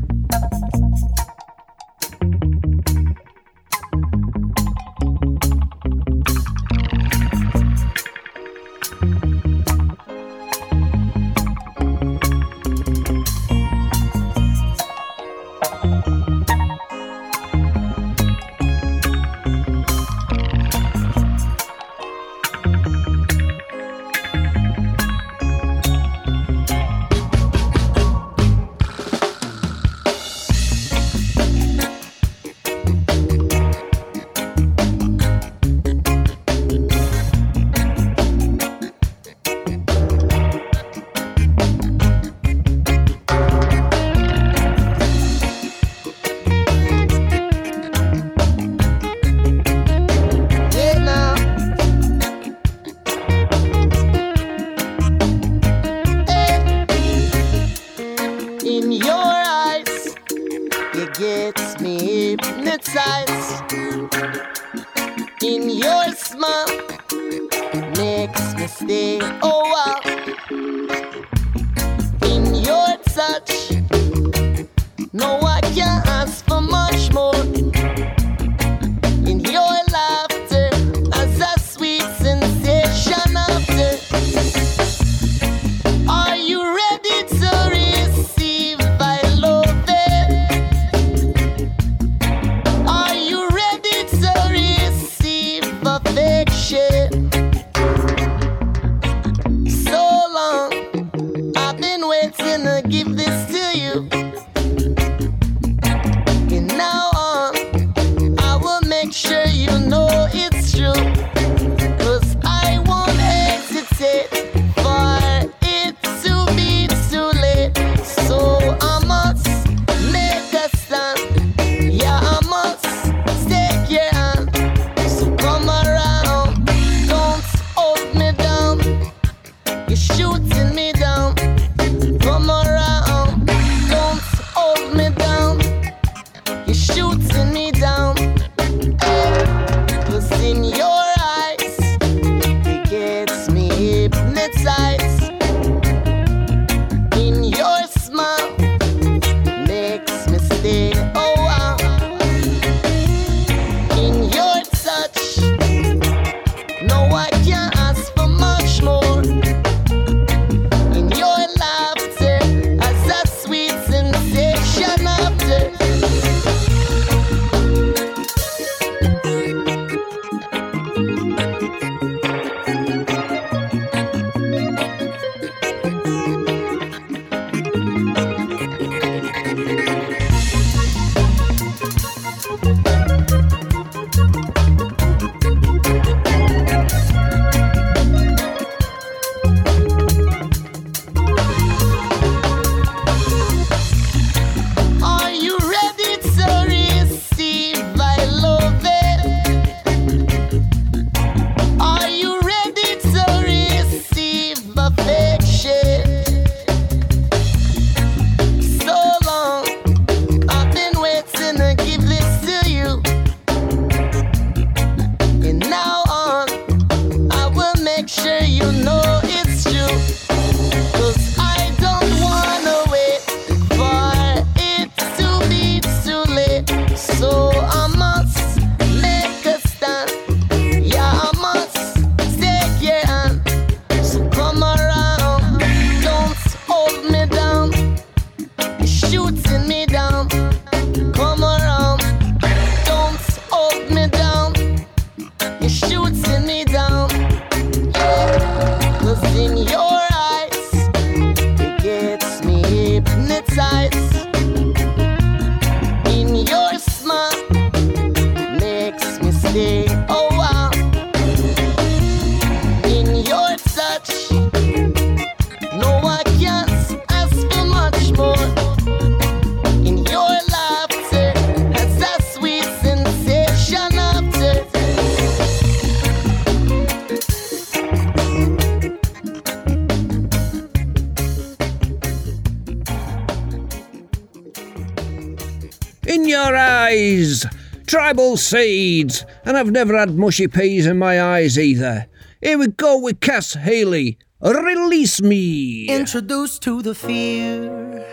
seeds, and I've never had mushy peas in my eyes either. Here we go with Cass Haley. Release me. Introduced to the fear.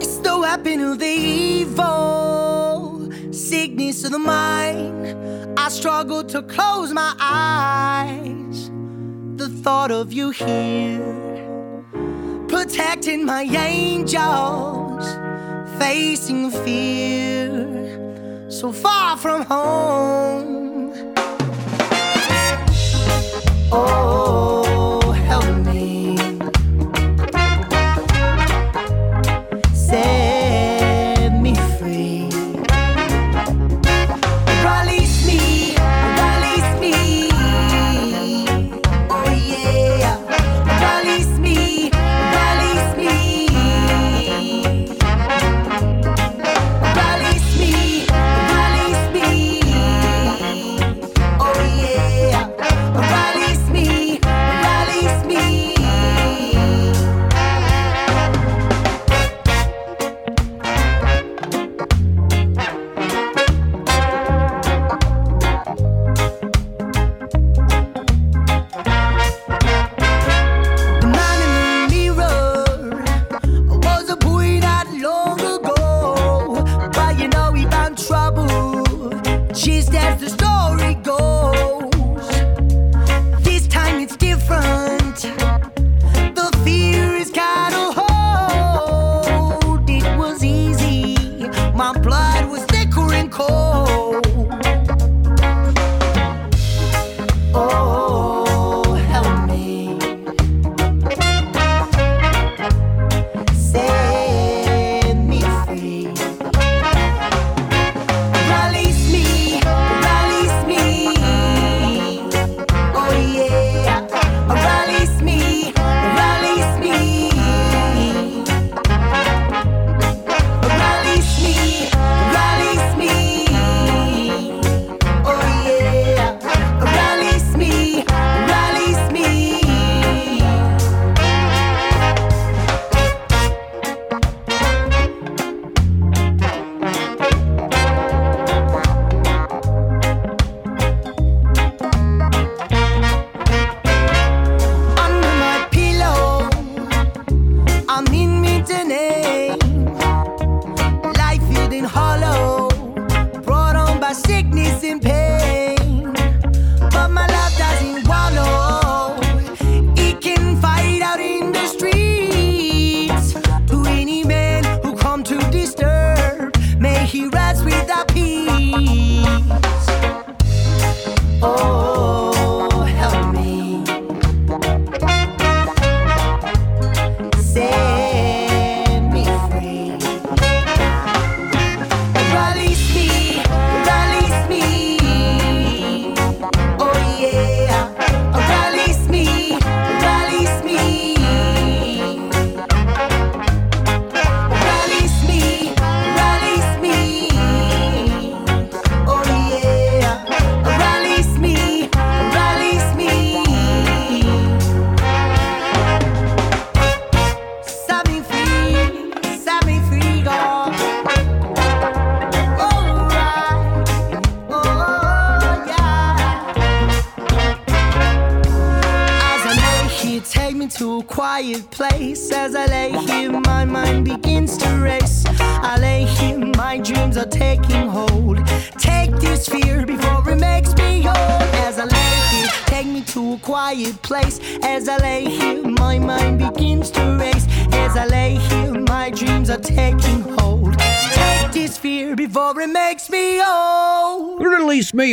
It's the weapon of the evil, sickness of the mind. I struggle to close my eyes. The thought of you here, protecting my angels, facing fear from home.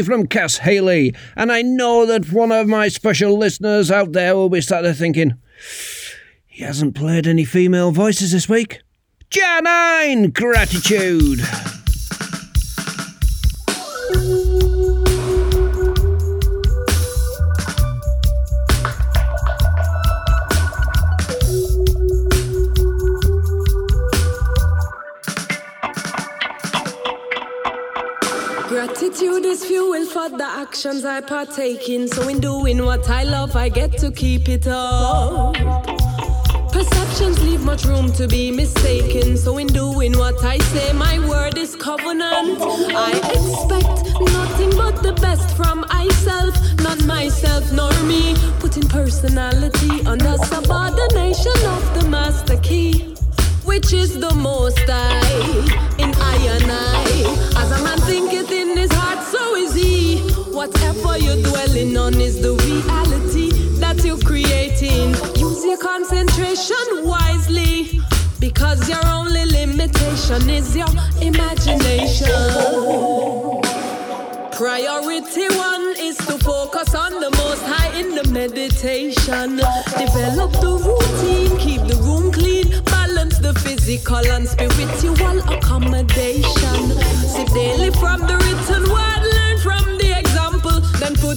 From Cass Haley, and I know that one of my special listeners out there will be sat there thinking, he hasn't played any female voices this week. Jah9. Gratitude [LAUGHS] actions I partake in. So, in doing what I love, I get to keep it up. Perceptions leave much room to be mistaken. So, in doing what I say, my word is covenant. I expect nothing but the best from myself, not myself nor me. Putting personality under subordination of the master key which is the most creating. Use your concentration wisely. Because your only limitation is your imagination. Priority one is to focus on the most high in the meditation. Develop the routine, keep the room clean, balance the physical and spiritual accommodation. Sip daily from the written word,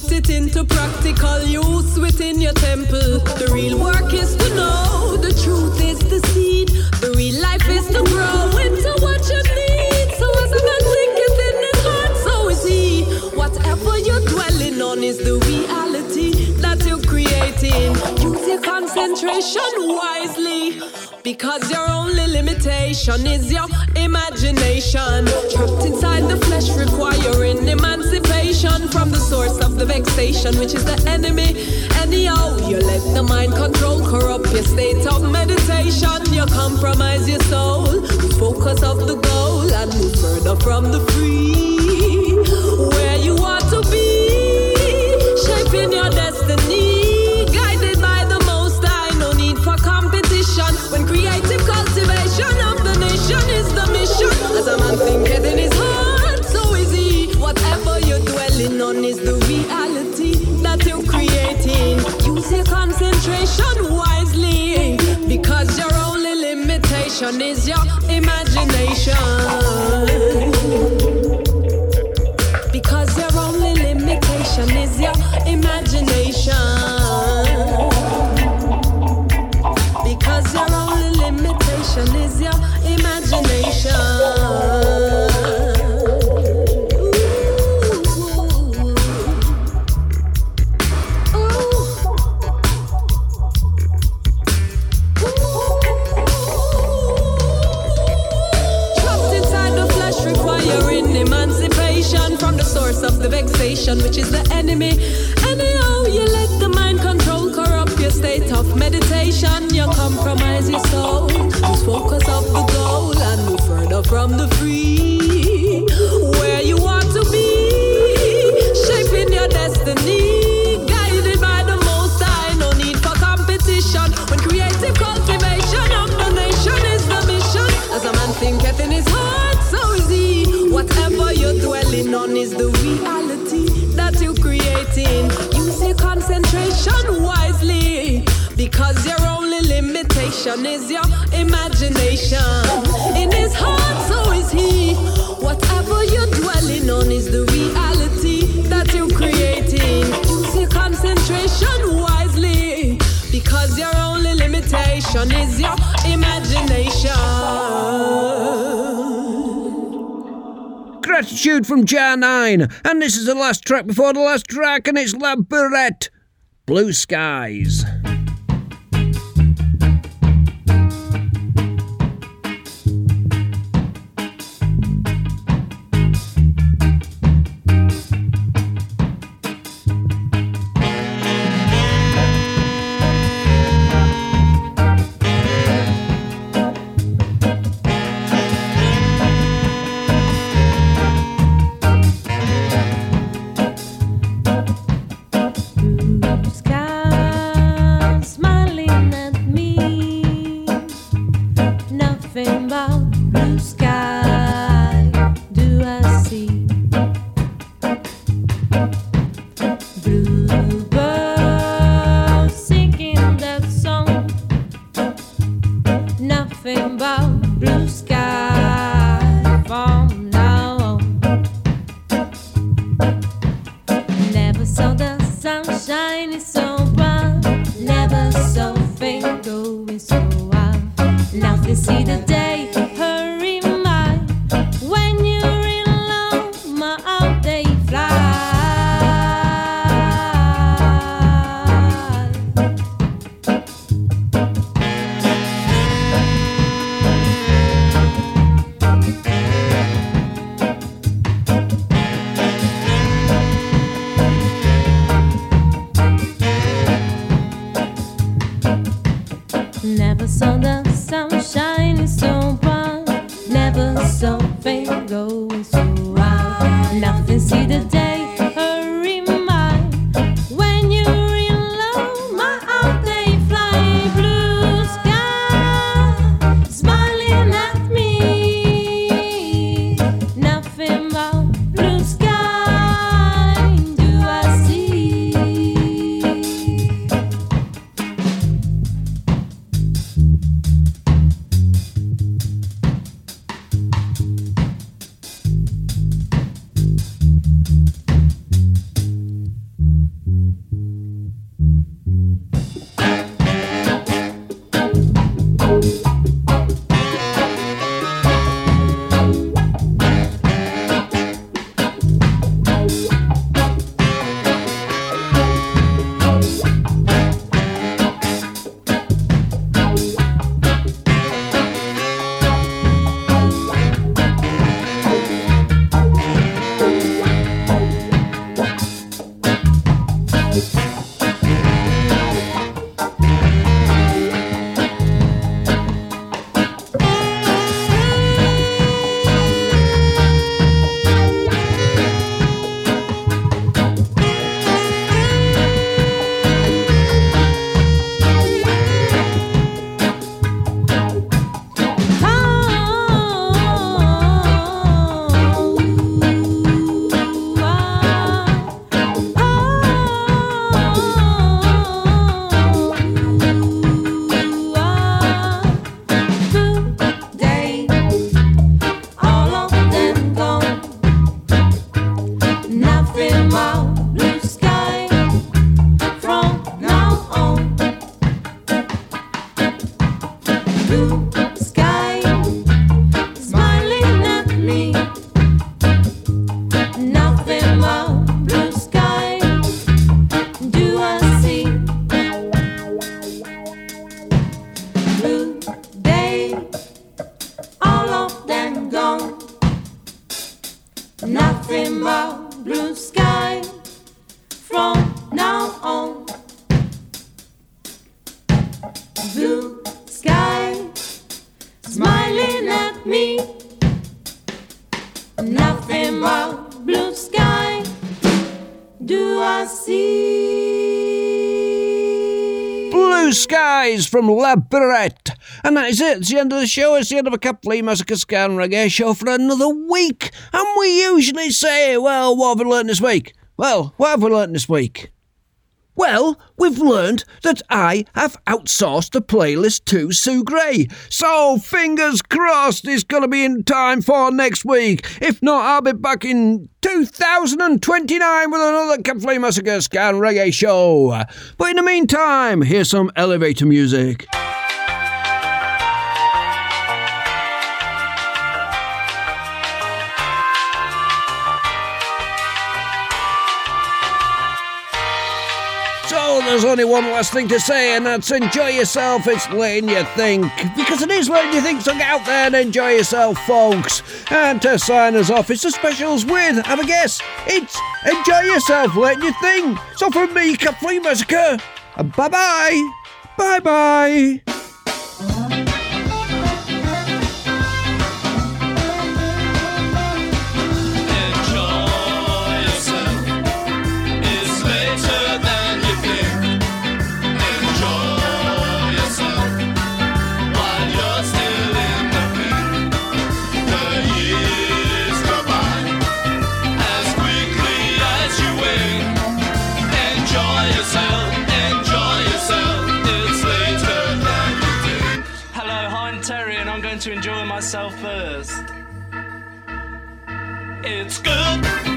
put it into practical use within your temple. The real work is to know, the truth is the seed, the real life is to grow into what you need. So as a man thinketh in his heart, so is he. Whatever you're dwelling on is the reality that you're creating. Use your concentration wisely. Because your only limitation is your imagination. Trapped inside the flesh, requiring emancipation from the source of the vexation, which is the enemy. Anyhow, you let the mind control, corrupt your state of meditation. You compromise your soul, focus of the goal, and move further from the free. Where you want to be, shaping your destiny. Guided man his heart, so is. Whatever you're dwelling on is the reality that you're creating. Use your concentration wisely. Because your only limitation is your imagination. Vexation, which is the enemy. Anyhow, you let the mind control, corrupt your state of meditation. You compromise your soul, lose focus limitation is your imagination. In his heart, so is he. Whatever you're dwelling on is the reality that you're creating. Use your concentration wisely. Because your only limitation is your imagination. Gratitude from Jah9, and this is the last track before the last track, and it's La Burette. Blue Skies. Nothing but blue sky do I see. Blue Skies from La. And that is it. It's the end of the show. It's the end of a Capley Massacre Scan Reggae show for another week. And we usually say, well, what have we learned this week? Well, what have we learned this week? Well, we've learned that I have outsourced the playlist to Sue Gray. So, fingers crossed it's going to be in time for next week. If not, I'll be back in 2029 with another Capley Massacre Scan Reggae show. But in the meantime, here's some elevator music. There's only one last thing to say, and that's enjoy yourself. It's letting you think. Because it is letting you think, so get out there and enjoy yourself, folks. And to sign us off, it's the specials with, have a guess, it's enjoy yourself, letting you think. So from me, Capri Massacre, bye bye. Bye bye. It's good